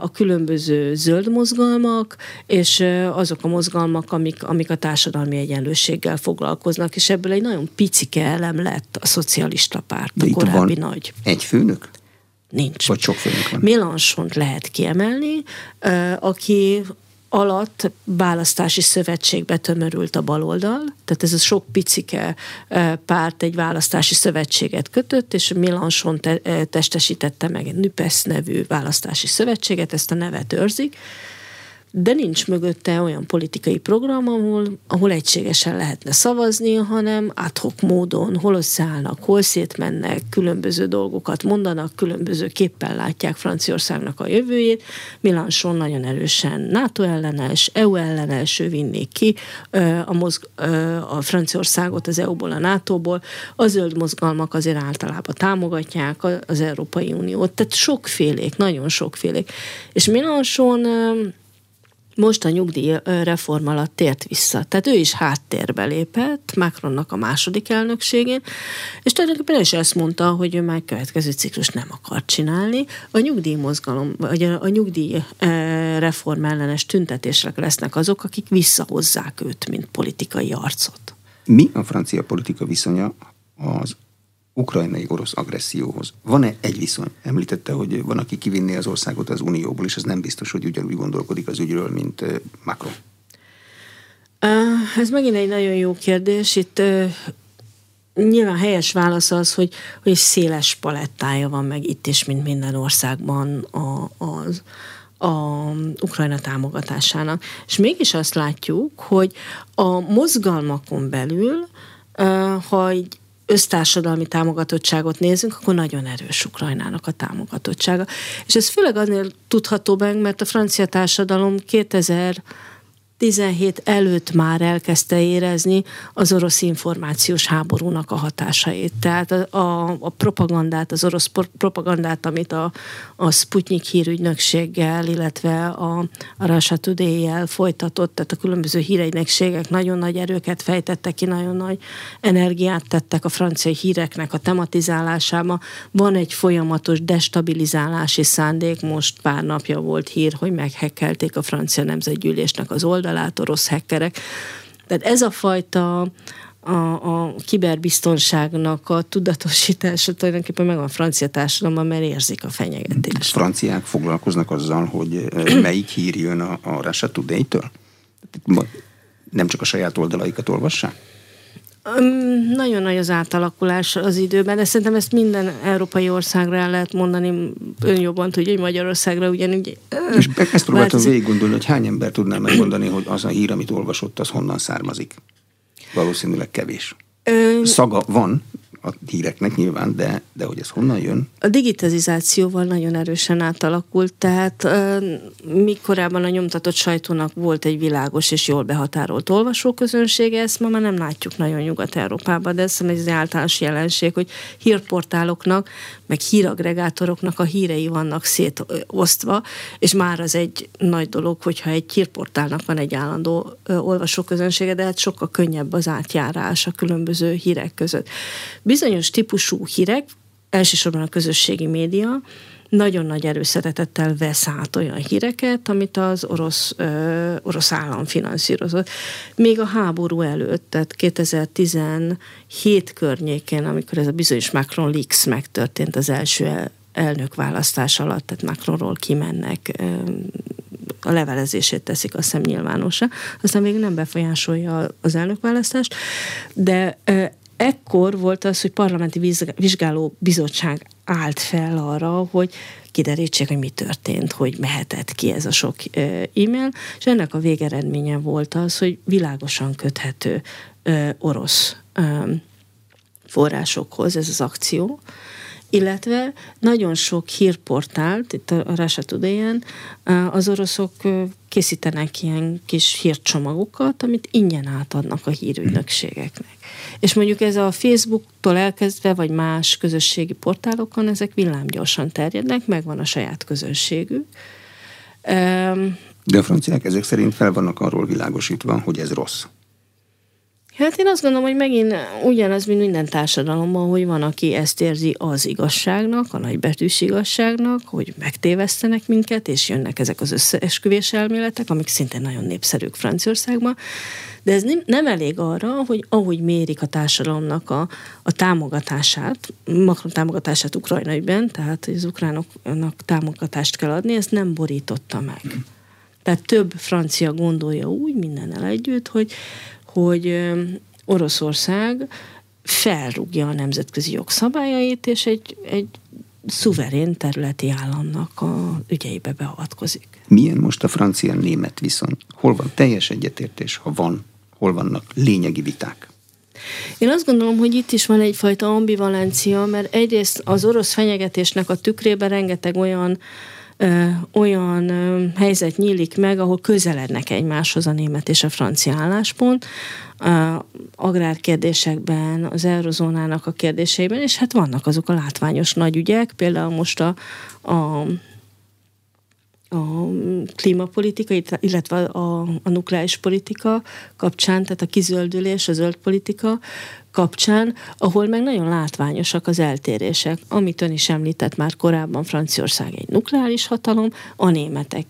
a különböző zöld mozgalmak, és azok a mozgalmak, amik, amik a társadalmi egyenlőséggel foglalkoznak, és ebből egy nagyon picike elem lett a szocialista párt, a korábbi nagy. Egy főnök? Nincs. Vagy sok főnök van? Mélansont lehet kiemelni, aki alatt választási szövetségbe tömörült a baloldal, tehát ez a sok picike párt egy választási szövetséget kötött, és Mélenchon te- testesítette meg egy NÜPESZ nevű választási szövetséget, ezt a nevet őrzik, de nincs mögötte olyan politikai program, ahol, ahol egységesen lehetne szavazni, hanem adhok módon hol összeállnak, hol szétmennek, különböző dolgokat mondanak, különböző képpen látják Franciaországnak a jövőjét. Milanson nagyon erősen NATO ellenes, EU ellenes, ő vinnék ki a, mozg, a Franciaországot az EU-ból, a NATO-ból. A zöld mozgalmak azért általában támogatják az Európai Uniót, tehát sokfélék, nagyon sokfélék. És Milanson most a nyugdíjreform alatt tért vissza. Tehát ő is háttérbe lépett Macronnak a második elnökségén, és tulajdonképpen is ezt mondta, hogy ő már következő ciklus nem akar csinálni. A nyugdíjmozgalom, vagy a, a nyugdíjreform ellenes tüntetések lesznek azok, akik visszahozzák őt, mint politikai arcot. Mi a francia politika viszonya az ukrajnai orosz agresszióhoz. Van-e egy viszony? Említette, hogy van, aki kivinné az országot az Unióból, és ez nem biztos, hogy ugyanúgy gondolkodik az ügyről, mint Macron. Ez megint egy nagyon jó kérdés. Itt nyilván helyes válasz az, hogy, hogy széles palettája van meg itt is, mint minden országban a, az, a Ukrajna támogatásának. És mégis azt látjuk, hogy a mozgalmakon belül, ha egy össztársadalmi támogatottságot nézünk, akkor nagyon erős Ukrajnának a támogatottsága. És ez főleg azért tudható meg, mert a francia társadalom 2000 17 előtt már elkezdte érezni az orosz információs háborúnak a hatásait. Tehát a, a, a propagandát, az orosz propagandát, amit a, a Sputnik hírügynökséggel, illetve a, a Russia Today-jel folytatott, tehát a különböző hírügynökségek nagyon nagy erőket fejtettek ki, nagyon nagy energiát tettek a francia híreknek a tematizálásába. Van egy folyamatos destabilizálási szándék, most pár napja volt hír, hogy meghekkelték a francia nemzetgyűlésnek az oldalát, oldalát orosz hackerek. Tehát ez a fajta a, a kiberbiztonságnak a tudatosítása tulajdonképpen meg a francia társadalomban, mert érzik a fenyegetést. Franciák foglalkoznak azzal, hogy [clears throat] melyik hír jön a, a Russia Today-től? Nem csak a saját oldalaikat olvassák? Nagyon nagy az átalakulás az időben, de szerintem ezt minden európai országra el lehet mondani, ön jobban tudja, hogy Magyarországra ugyanúgy. És ezt próbáltam végig gondolni, hogy hány ember tudná megmondani, hogy az a hír, amit olvasott, az honnan származik. Valószínűleg kevés. Ö... Szaga van, a híreknek nyilván, de, de hogy ez honnan jön? A digitalizációval nagyon erősen átalakult, tehát mi korábban a nyomtatott sajtónak volt egy világos és jól behatárolt olvasóközönsége, ezt ma már nem látjuk nagyon Nyugat-Európában, de ez egy általános jelenség, hogy hírportáloknak, meg híragregátoroknak a hírei vannak szétosztva, és már az egy nagy dolog, hogyha egy hírportálnak van egy állandó olvasóközönsége, de hát sokkal könnyebb az átjárás a különböző hírek között. Bizonyos típusú hírek, elsősorban a közösségi média, nagyon nagy erőszeretettel vesz át olyan híreket, amit az orosz, ö, orosz állam finanszírozott. Még a háború előtt, tehát 2017 környékén, amikor ez a bizonyos Macron Leaks megtörtént az első el, elnökválasztás alatt, tehát Macronról kimennek, ö, a levelezését teszik azt hiszem nyilvánosra, aztán még nem befolyásolja az elnökválasztást, de ekkor volt az, hogy parlamenti vizsgáló bizottság állt fel arra, hogy kiderítsék, hogy mi történt, hogy mehetett ki ez a sok e-mail, és ennek a végeredménye volt az, hogy világosan köthető orosz forrásokhoz ez az akció, illetve nagyon sok hírportált, itt a Russia today az oroszok készítenek ilyen kis hírcsomagokat, amit ingyen átadnak a hírügynökségeknek. És mondjuk ez a Facebooktól elkezdve, vagy más közösségi portálokon, ezek villámgyorsan terjednek, megvan a saját közönségük. De a franciák ezek szerint fel vannak arról világosítva, hogy ez rossz. Hát én azt gondolom, hogy megint ugyanaz, mint minden társadalomban, hogy van, aki ezt érzi az igazságnak, a nagybetűs igazságnak, hogy megtévesztenek minket, és jönnek ezek az összeesküvés elméletek, amik szintén nagyon népszerűk Franciaországban. De ez nem, nem elég arra, hogy ahogy mérik a társadalomnak a, a támogatását, Macron támogatását Ukrajna ügyben, tehát az ukránoknak támogatást kell adni, ezt nem borította meg. Tehát több francia gondolja úgy, mindennel együtt, hogy hogy Oroszország felrúgja a nemzetközi jogszabályait, és egy, egy szuverén területi államnak a ügyeibe beavatkozik. Milyen most a francia-német viszont? Hol van teljes egyetértés, ha van? Hol vannak lényegi viták? Én azt gondolom, hogy itt is van egyfajta ambivalencia, mert egyrészt az orosz fenyegetésnek a tükrében rengeteg olyan olyan helyzet nyílik meg, ahol közelednek egymáshoz a német és a francia álláspont, agrárkérdésekben, az eurozónának a kérdéseiben, és hát vannak azok a látványos nagy ügyek, például most a, a a klímapolitika, illetve a, a nukleáris politika kapcsán, tehát a kizöldülés, a zöld politika kapcsán, ahol meg nagyon látványosak az eltérések. Amit ön is említett már korábban, Franciaország egy nukleáris hatalom, a németek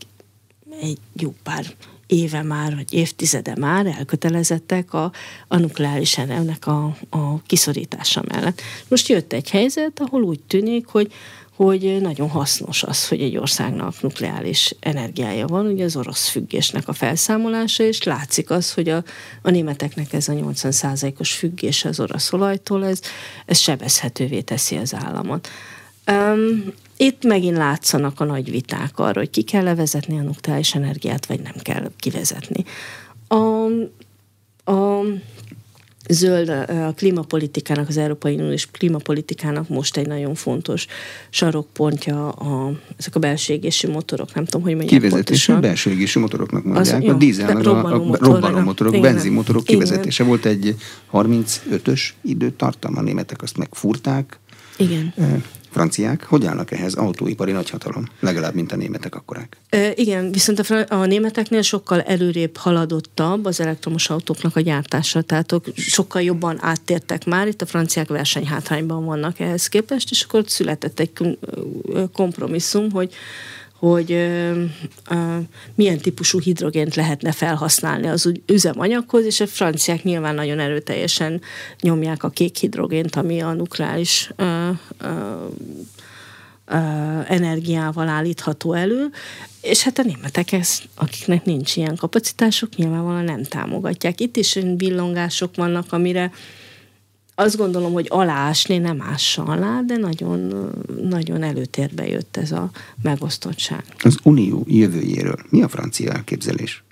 egy jó pár éve már, vagy évtizede már elkötelezettek a, a nukleáris ennek a, a kiszorítása mellett. Most jött egy helyzet, ahol úgy tűnik, hogy hogy nagyon hasznos az, hogy egy országnak nukleáris energiája van, ugye az orosz függésnek a felszámolása, és látszik az, hogy a, a németeknek ez a 80%-os függés az orosz olajtól, ez, ez sebezhetővé teszi az államot. Um, itt megint látszanak a nagy viták arra, hogy ki kell levezetni a nukleáris energiát, vagy nem kell kivezetni. A, a zöld a klímapolitikának, az Európai Uniós klímapolitikának most egy nagyon fontos sarokpontja a, ezek a belső égési motorok, nem tudom, hogy mondják Kivezetésű belső égési motoroknak mondják, az, a dízel, a, a robbanó motorok, benzinmotorok kivezetése. Volt egy 35-ös időtartam, a németek azt megfúrták. Igen franciák hogy állnak ehhez? Autóipari nagyhatalom, legalább, mint a németek akkorák. E, igen, viszont a, a németeknél sokkal előrébb haladottabb az elektromos autóknak a gyártása, tehát sokkal jobban áttértek már, itt a franciák versenyhátrányban vannak ehhez képest, és akkor született egy kompromisszum, hogy hogy ö, ö, milyen típusú hidrogént lehetne felhasználni az üzemanyaghoz, és a franciák nyilván nagyon erőteljesen nyomják a kék hidrogént, ami a nukleáris ö, ö, ö, energiával állítható elő, és hát a németek ezt, akiknek nincs ilyen kapacitásuk, nyilvánvalóan nem támogatják. Itt is villongások vannak, amire azt gondolom, hogy aláásni nem ássa alá, de nagyon, nagyon előtérbe jött ez a megosztottság. Az unió jövőjéről mi a francia elképzelés?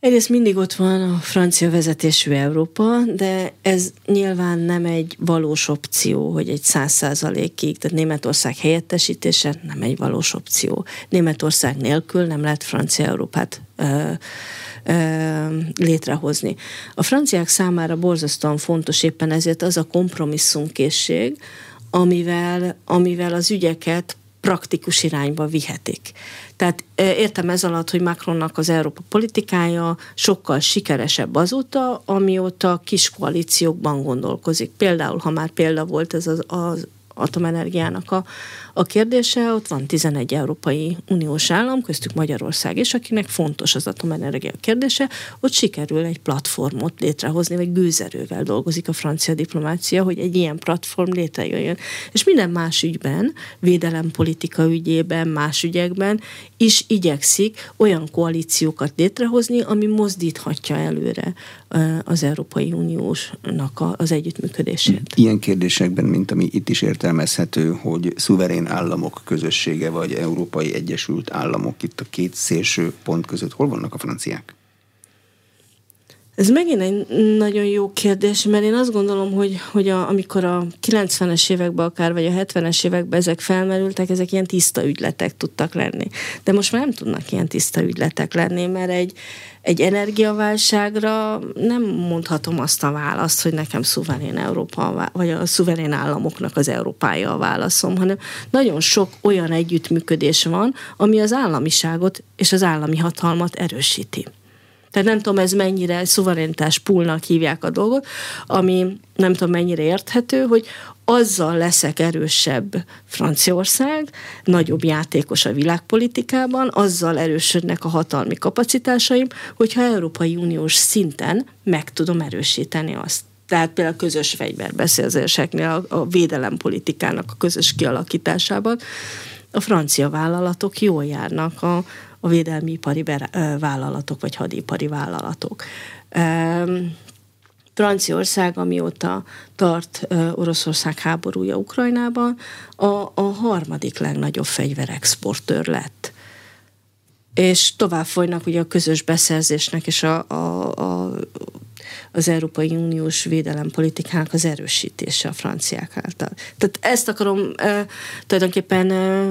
Egyrészt mindig ott van a francia vezetésű Európa, de ez nyilván nem egy valós opció, hogy egy száz százalékig, tehát Németország helyettesítése nem egy valós opció. Németország nélkül nem lehet francia Európát létrehozni. A franciák számára borzasztóan fontos éppen ezért az a kompromisszumkészség, amivel, amivel az ügyeket praktikus irányba vihetik. Tehát értem ez alatt, hogy Macronnak az Európa politikája sokkal sikeresebb azóta, amióta kis koalíciókban gondolkozik. Például, ha már példa volt ez az, az atomenergiának a, a kérdése, ott van 11 Európai Uniós állam, köztük Magyarország is, akinek fontos az atomenergia kérdése, ott sikerül egy platformot létrehozni, vagy gőzerővel dolgozik a francia diplomácia, hogy egy ilyen platform létrejöjjön. És minden más ügyben, védelempolitika ügyében, más ügyekben is igyekszik olyan koalíciókat létrehozni, ami mozdíthatja előre az Európai Uniósnak az együttműködését. Ilyen kérdésekben, mint ami itt is értelmezhető, hogy szuverén államok közössége, vagy Európai Egyesült Államok itt a két szélső pont között, hol vannak a franciák? Ez megint egy nagyon jó kérdés, mert én azt gondolom, hogy, hogy a, amikor a 90-es években akár, vagy a 70-es években ezek felmerültek, ezek ilyen tiszta ügyletek tudtak lenni. De most már nem tudnak ilyen tiszta ügyletek lenni, mert egy, egy energiaválságra nem mondhatom azt a választ, hogy nekem szuverén Európa, vagy a szuverén államoknak az Európája a válaszom, hanem nagyon sok olyan együttműködés van, ami az államiságot és az állami hatalmat erősíti. Tehát nem tudom, ez mennyire szuverenitás poolnak hívják a dolgot, ami nem tudom mennyire érthető, hogy azzal leszek erősebb Franciaország, nagyobb játékos a világpolitikában, azzal erősödnek a hatalmi kapacitásaim, hogyha Európai Uniós szinten meg tudom erősíteni azt. Tehát például a közös fegyverbeszélzéseknél, a, a védelempolitikának a közös kialakításában a francia vállalatok jól járnak a, a védelmi ipari vállalatok, vagy hadipari vállalatok. Franciaország, amióta tart Oroszország háborúja Ukrajnában, a, a harmadik legnagyobb fegyverexportőr lett. És tovább folynak ugye a közös beszerzésnek és a, a, a, az Európai Uniós védelempolitikának az erősítése a franciák által. Tehát ezt akarom e, tulajdonképpen e,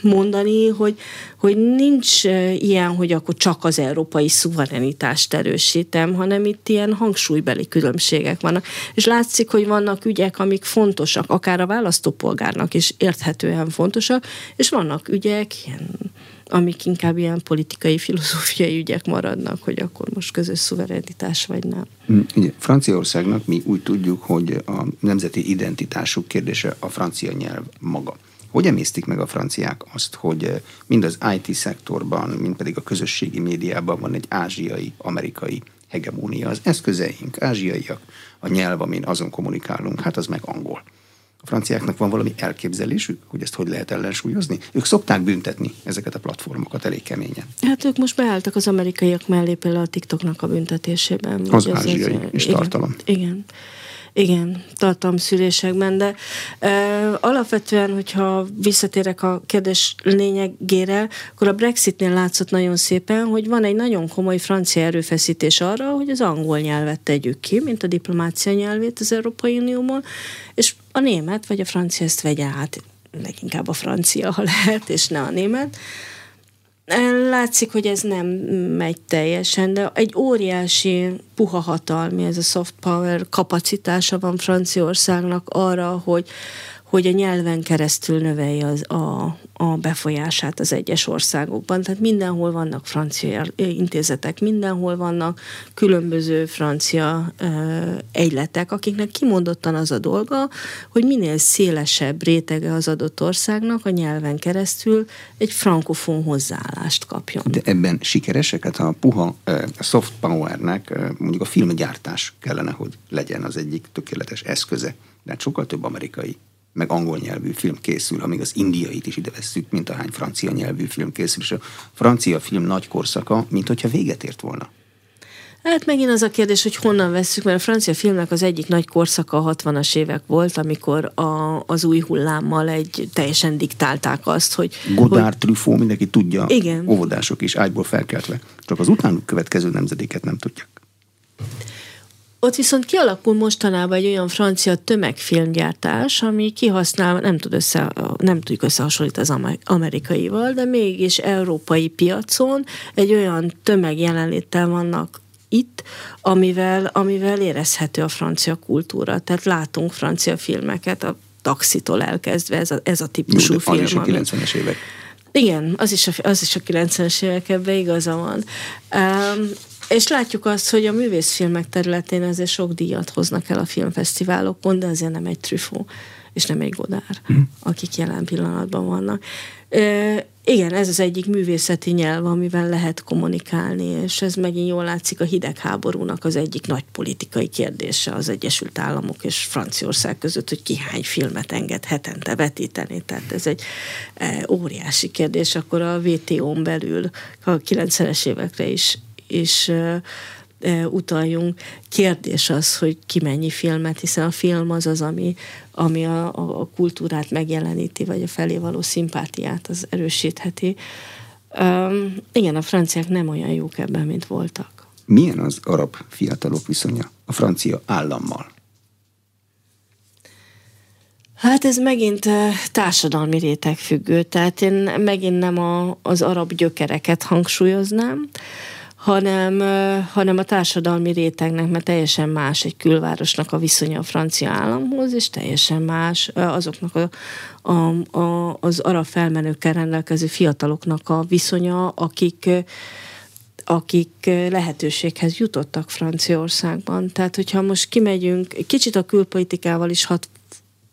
mondani, hogy, hogy nincs ilyen, hogy akkor csak az európai szuverenitást erősítem, hanem itt ilyen hangsúlybeli különbségek vannak. És látszik, hogy vannak ügyek, amik fontosak, akár a választópolgárnak is érthetően fontosak, és vannak ügyek, ilyen, amik inkább ilyen politikai, filozófiai ügyek maradnak, hogy akkor most közös szuverenitás vagy nem. Ugye, mm, Franciaországnak mi úgy tudjuk, hogy a nemzeti identitásuk kérdése a francia nyelv maga. Hogy emésztik meg a franciák azt, hogy eh, mind az IT szektorban, mind pedig a közösségi médiában van egy ázsiai, amerikai hegemónia. Az eszközeink ázsiaiak, a nyelv, amin azon kommunikálunk, hát az meg angol. A franciáknak van valami elképzelésük, hogy ezt hogy lehet ellensúlyozni? Ők szokták büntetni ezeket a platformokat elég keményen. Hát ők most beálltak az amerikaiak mellé például a TikToknak a büntetésében. Az ázsiai az, és igen, tartalom. Igen. Igen, tartalomszűrésekben, de e, alapvetően, hogyha visszatérek a kérdés lényegére, akkor a Brexitnél látszott nagyon szépen, hogy van egy nagyon komoly francia erőfeszítés arra, hogy az angol nyelvet tegyük ki, mint a diplomácia nyelvét az Európai Unióban, és a német vagy a francia ezt vegye át, leginkább a francia, ha lehet, és ne a német. Látszik, hogy ez nem megy teljesen, de egy óriási puha hatalmi, ez a soft power kapacitása van Franciaországnak arra, hogy, hogy a nyelven keresztül növelje az, a, a befolyását az egyes országokban. Tehát mindenhol vannak francia intézetek, mindenhol vannak különböző francia ö, egyletek, akiknek kimondottan az a dolga, hogy minél szélesebb rétege az adott országnak a nyelven keresztül egy frankofon hozzáállást kapjon. De ebben sikeresek? Hát a puha a soft powernek mondjuk a filmgyártás kellene, hogy legyen az egyik tökéletes eszköze, de hát sokkal több amerikai meg angol nyelvű film készül, amíg az indiait is ide vesszük, mint ahány francia nyelvű film készül, és a francia film nagy korszaka, mint hogyha véget ért volna. Hát megint az a kérdés, hogy honnan vesszük, mert a francia filmnek az egyik nagy korszaka a 60-as évek volt, amikor a, az új hullámmal egy teljesen diktálták azt, hogy... Godard, hogy, Truffaut, mindenki tudja, igen. óvodások is ágyból felkeltve. Csak az utánuk következő nemzedéket nem tudják. Ott viszont kialakul mostanában egy olyan francia tömegfilmgyártás, ami kihasznál, nem, tud össze, nem tudjuk összehasonlítani az amerikaival, de mégis európai piacon egy olyan tömegjelenléttel vannak itt, amivel, amivel érezhető a francia kultúra. Tehát látunk francia filmeket, a taxitól elkezdve ez a, ez a típusú Jó, film. Az is a 90-es évek. Igen, az is a, az is a 90-es évek, ebben igaza van. Um, és látjuk azt, hogy a művészfilmek területén azért sok díjat hoznak el a filmfesztiválokon, de azért nem egy Truffaut, és nem egy Godár, mm. akik jelen pillanatban vannak. E, igen, ez az egyik művészeti nyelv, amivel lehet kommunikálni, és ez megint jól látszik a hidegháborúnak az egyik nagy politikai kérdése az Egyesült Államok és Franciaország között, hogy ki hány filmet enged hetente vetíteni. Tehát ez egy e, óriási kérdés. Akkor a WTO-n belül a 90-es évekre is is utaljunk. Kérdés az, hogy ki mennyi filmet, hiszen a film az az, ami, ami a, a, a kultúrát megjeleníti, vagy a felé való szimpátiát az erősítheti. Um, igen, a franciák nem olyan jók ebben, mint voltak. Milyen az arab fiatalok viszonya a francia állammal? Hát ez megint társadalmi réteg függő, tehát én megint nem a, az arab gyökereket hangsúlyoznám, hanem, hanem a társadalmi rétegnek, mert teljesen más egy külvárosnak a viszonya a francia államhoz, és teljesen más azoknak a, a, a, az arab felmenőkkel rendelkező fiataloknak a viszonya, akik akik lehetőséghez jutottak Franciaországban. Tehát, hogyha most kimegyünk, kicsit a külpolitikával is hat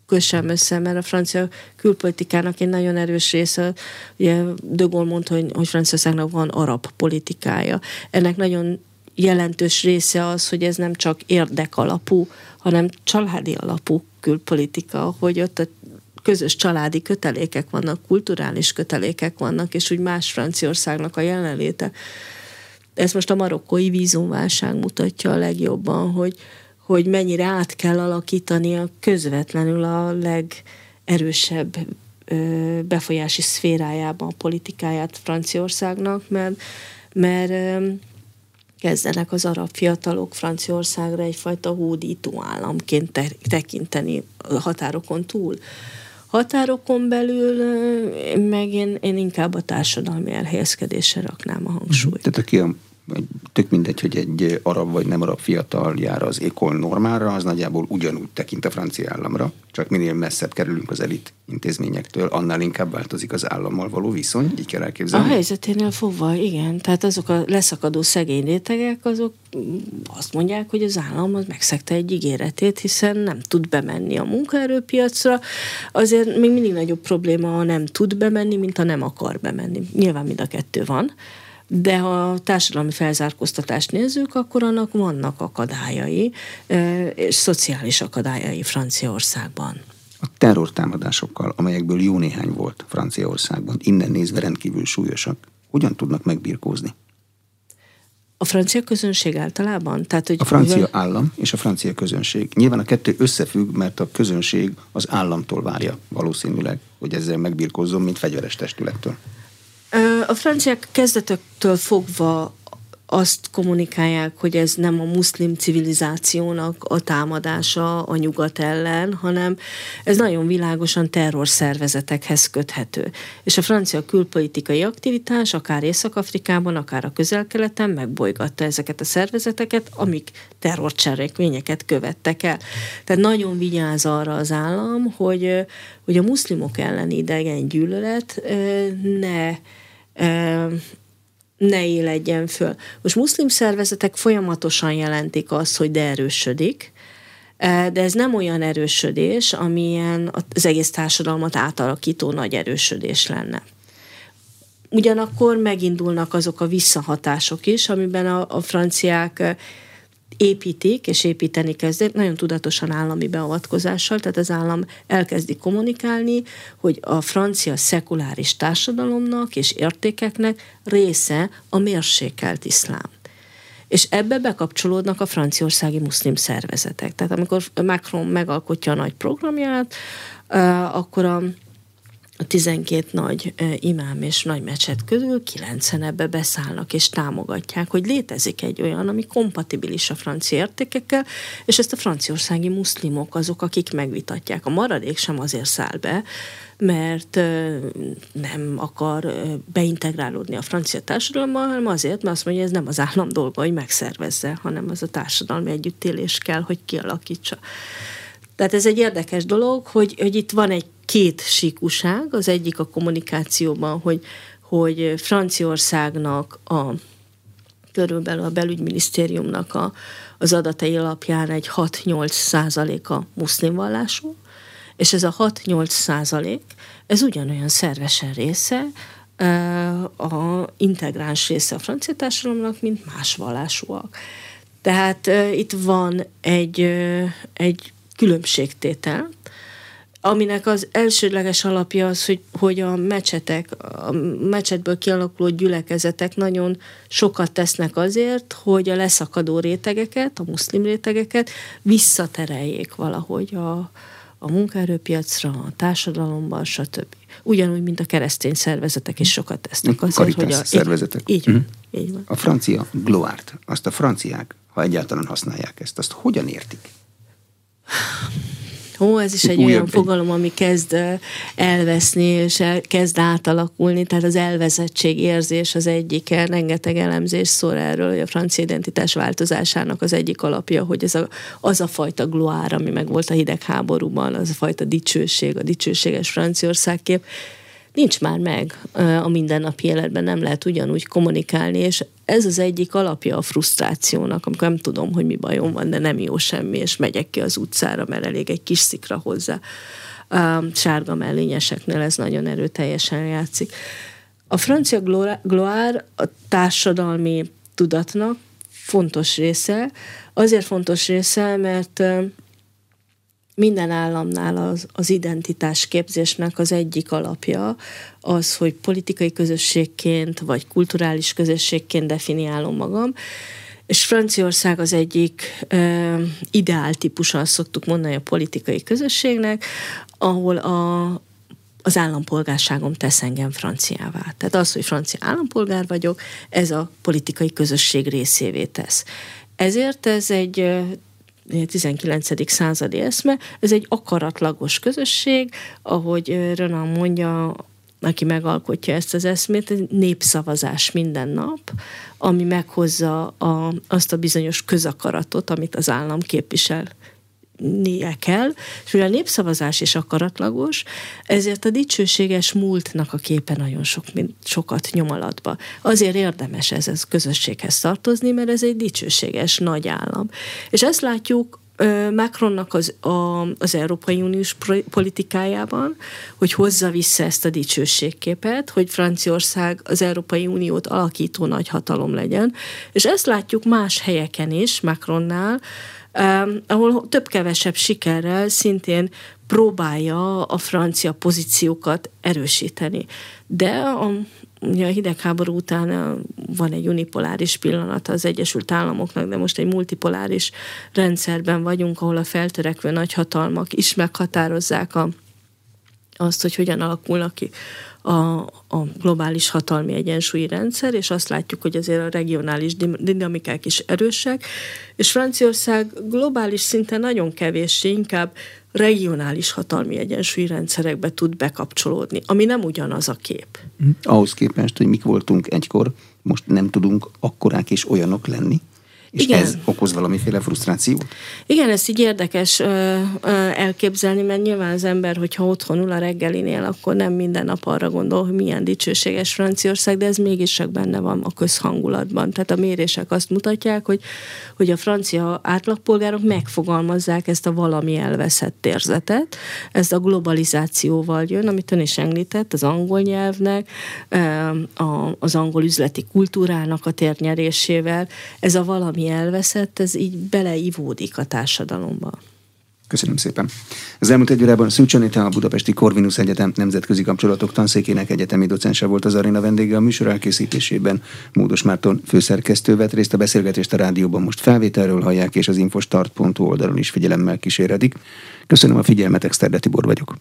kössem össze, mert a francia külpolitikának egy nagyon erős része, ugye De Gaulle mondta, hogy, hogy Franciaországnak van arab politikája. Ennek nagyon jelentős része az, hogy ez nem csak érdek alapú, hanem családi alapú külpolitika, hogy ott a közös családi kötelékek vannak, kulturális kötelékek vannak, és úgy más Franciaországnak a jelenléte. Ez most a marokkói vízumválság mutatja a legjobban, hogy, hogy mennyire át kell alakítani a közvetlenül a legerősebb befolyási szférájában a politikáját Franciaországnak, mert, mert kezdenek az arab fiatalok Franciaországra egyfajta hódító államként tekinteni a határokon túl. Határokon belül meg én, én inkább a társadalmi elhelyezkedésre raknám a hangsúlyt. Tehát aki a tök mindegy, hogy egy arab vagy nem arab fiatal jár az ékol normára, az nagyjából ugyanúgy tekint a francia államra, csak minél messzebb kerülünk az elit intézményektől, annál inkább változik az állammal való viszony, így kell elképzelni. A helyzeténél fogva, igen. Tehát azok a leszakadó szegény rétegek, azok azt mondják, hogy az állam az megszegte egy ígéretét, hiszen nem tud bemenni a munkaerőpiacra. Azért még mindig nagyobb probléma, ha nem tud bemenni, mint ha nem akar bemenni. Nyilván mind a kettő van de ha a társadalmi felzárkóztatást nézzük, akkor annak vannak akadályai, és szociális akadályai Franciaországban. A terrortámadásokkal, amelyekből jó néhány volt Franciaországban, innen nézve rendkívül súlyosak, hogyan tudnak megbirkózni? A francia közönség általában? Tehát, hogy a francia mivel... állam és a francia közönség. Nyilván a kettő összefügg, mert a közönség az államtól várja valószínűleg, hogy ezzel megbirkózzon, mint fegyveres testülettől. A franciák kezdetektől fogva azt kommunikálják, hogy ez nem a muszlim civilizációnak a támadása a nyugat ellen, hanem ez nagyon világosan terrorszervezetekhez köthető. És a francia külpolitikai aktivitás akár Észak-Afrikában, akár a közel-keleten megbolygatta ezeket a szervezeteket, amik terrorcselekményeket követtek el. Tehát nagyon vigyáz arra az állam, hogy, hogy a muszlimok elleni idegen gyűlölet ne ne éledjen föl. Most muszlim szervezetek folyamatosan jelentik azt, hogy de erősödik, de ez nem olyan erősödés, amilyen az egész társadalmat átalakító nagy erősödés lenne. Ugyanakkor megindulnak azok a visszahatások is, amiben a, a franciák építik, és építeni kezdik, nagyon tudatosan állami beavatkozással, tehát az állam elkezdi kommunikálni, hogy a francia szekuláris társadalomnak és értékeknek része a mérsékelt iszlám. és ebbe bekapcsolódnak a franciaországi muszlim szervezetek. Tehát amikor Macron megalkotja a nagy programját, akkor a a 12 nagy imám és nagy mecset közül kilencen ebbe beszállnak és támogatják, hogy létezik egy olyan, ami kompatibilis a francia értékekkel, és ezt a franciaországi muszlimok azok, akik megvitatják. A maradék sem azért száll be, mert nem akar beintegrálódni a francia társadalommal, hanem azért, mert azt mondja, ez nem az állam dolga, hogy megszervezze, hanem az a társadalmi együttélés kell, hogy kialakítsa. Tehát ez egy érdekes dolog, hogy, hogy itt van egy két síkuság, az egyik a kommunikációban, hogy, hogy Franciaországnak a körülbelül a belügyminisztériumnak a, az adatai alapján egy 6-8 százaléka muszlim vallású, és ez a 6-8 százalék, ez ugyanolyan szervesen része a integráns része a francia társadalomnak, mint más vallásúak. Tehát itt van egy, egy különbségtétel, aminek az elsődleges alapja az, hogy, hogy a mecsetek, a mecsetből kialakuló gyülekezetek nagyon sokat tesznek azért, hogy a leszakadó rétegeket, a muszlim rétegeket visszatereljék valahogy a, a munkaerőpiacra, a társadalomban, stb. Ugyanúgy, mint a keresztény szervezetek is sokat tesznek azért, hogy a... szervezetek. Így, így, van, uh-huh. így van. A francia gloárt, azt a franciák, ha egyáltalán használják ezt, azt hogyan értik? Ó, ez is egy olyan egy... fogalom, ami kezd elveszni, és el, kezd átalakulni, tehát az elvezettség érzés az egyik, rengeteg elemzés szól erről, hogy a francia identitás változásának az egyik alapja, hogy ez a, az a fajta gloár, ami meg volt a hidegháborúban, az a fajta dicsőség, a dicsőséges Franciaország kép, nincs már meg a mindennapi életben, nem lehet ugyanúgy kommunikálni, és ez az egyik alapja a frusztrációnak, amikor nem tudom, hogy mi bajom van, de nem jó semmi, és megyek ki az utcára, mert elég egy kis szikra hozzá. A sárga mellényeseknél ez nagyon erőteljesen játszik. A francia gloár a társadalmi tudatnak fontos része, azért fontos része, mert minden államnál az, az identitás képzésnek az egyik alapja az, hogy politikai közösségként vagy kulturális közösségként definiálom magam, és Franciaország az egyik ö, ideál típusa, azt szoktuk mondani a politikai közösségnek, ahol a, az állampolgárságom tesz engem franciává. Tehát az, hogy francia állampolgár vagyok, ez a politikai közösség részévé tesz. Ezért ez egy 19. századi eszme, ez egy akaratlagos közösség, ahogy Renan mondja, aki megalkotja ezt az eszmét, egy népszavazás minden nap, ami meghozza a, azt a bizonyos közakaratot, amit az állam képvisel nie kell, és mivel a népszavazás is akaratlagos, ezért a dicsőséges múltnak a képe nagyon sok, sokat nyom alatba. Azért érdemes ez, ez közösséghez tartozni, mert ez egy dicsőséges nagy állam. És ezt látjuk Macronnak az, a, az Európai Uniós politikájában, hogy hozza vissza ezt a dicsőségképet, hogy Franciaország az Európai Uniót alakító nagy hatalom legyen, és ezt látjuk más helyeken is, Macronnál, ahol több-kevesebb sikerrel szintén próbálja a francia pozíciókat erősíteni. De a, ugye a hidegháború után van egy unipoláris pillanat az Egyesült Államoknak, de most egy multipoláris rendszerben vagyunk, ahol a feltörekvő nagyhatalmak is meghatározzák a, azt, hogy hogyan alakulnak ki a, a globális hatalmi egyensúlyi rendszer, és azt látjuk, hogy azért a regionális dinamikák is erősek, és Franciaország globális szinten nagyon kevéssé, inkább regionális hatalmi egyensúlyi rendszerekbe tud bekapcsolódni, ami nem ugyanaz a kép. Ahhoz képest, hogy mik voltunk egykor, most nem tudunk akkorák és olyanok lenni, és Igen. ez okoz valamiféle frusztrációt? Igen, ez így érdekes ö, ö, elképzelni, mert nyilván az ember, hogyha otthon ül a reggelinél, akkor nem minden nap arra gondol, hogy milyen dicsőséges Franciaország, de ez mégis csak benne van a közhangulatban. Tehát a mérések azt mutatják, hogy, hogy a francia átlagpolgárok megfogalmazzák ezt a valami elveszett érzetet, ez a globalizációval jön, amit ön is említett, az angol nyelvnek, az angol üzleti kultúrának a térnyerésével, ez a valami elveszett, ez így beleivódik a társadalomba. Köszönöm szépen. Az elmúlt egy órában Szűcs Anita, a Budapesti Corvinus Egyetem nemzetközi kapcsolatok tanszékének egyetemi docense volt az aréna vendége a műsor elkészítésében. Módos Márton főszerkesztő vett részt a beszélgetést a rádióban most felvételről hallják, és az infostart.hu oldalon is figyelemmel kíséredik. Köszönöm a figyelmet, Exterde Tibor vagyok.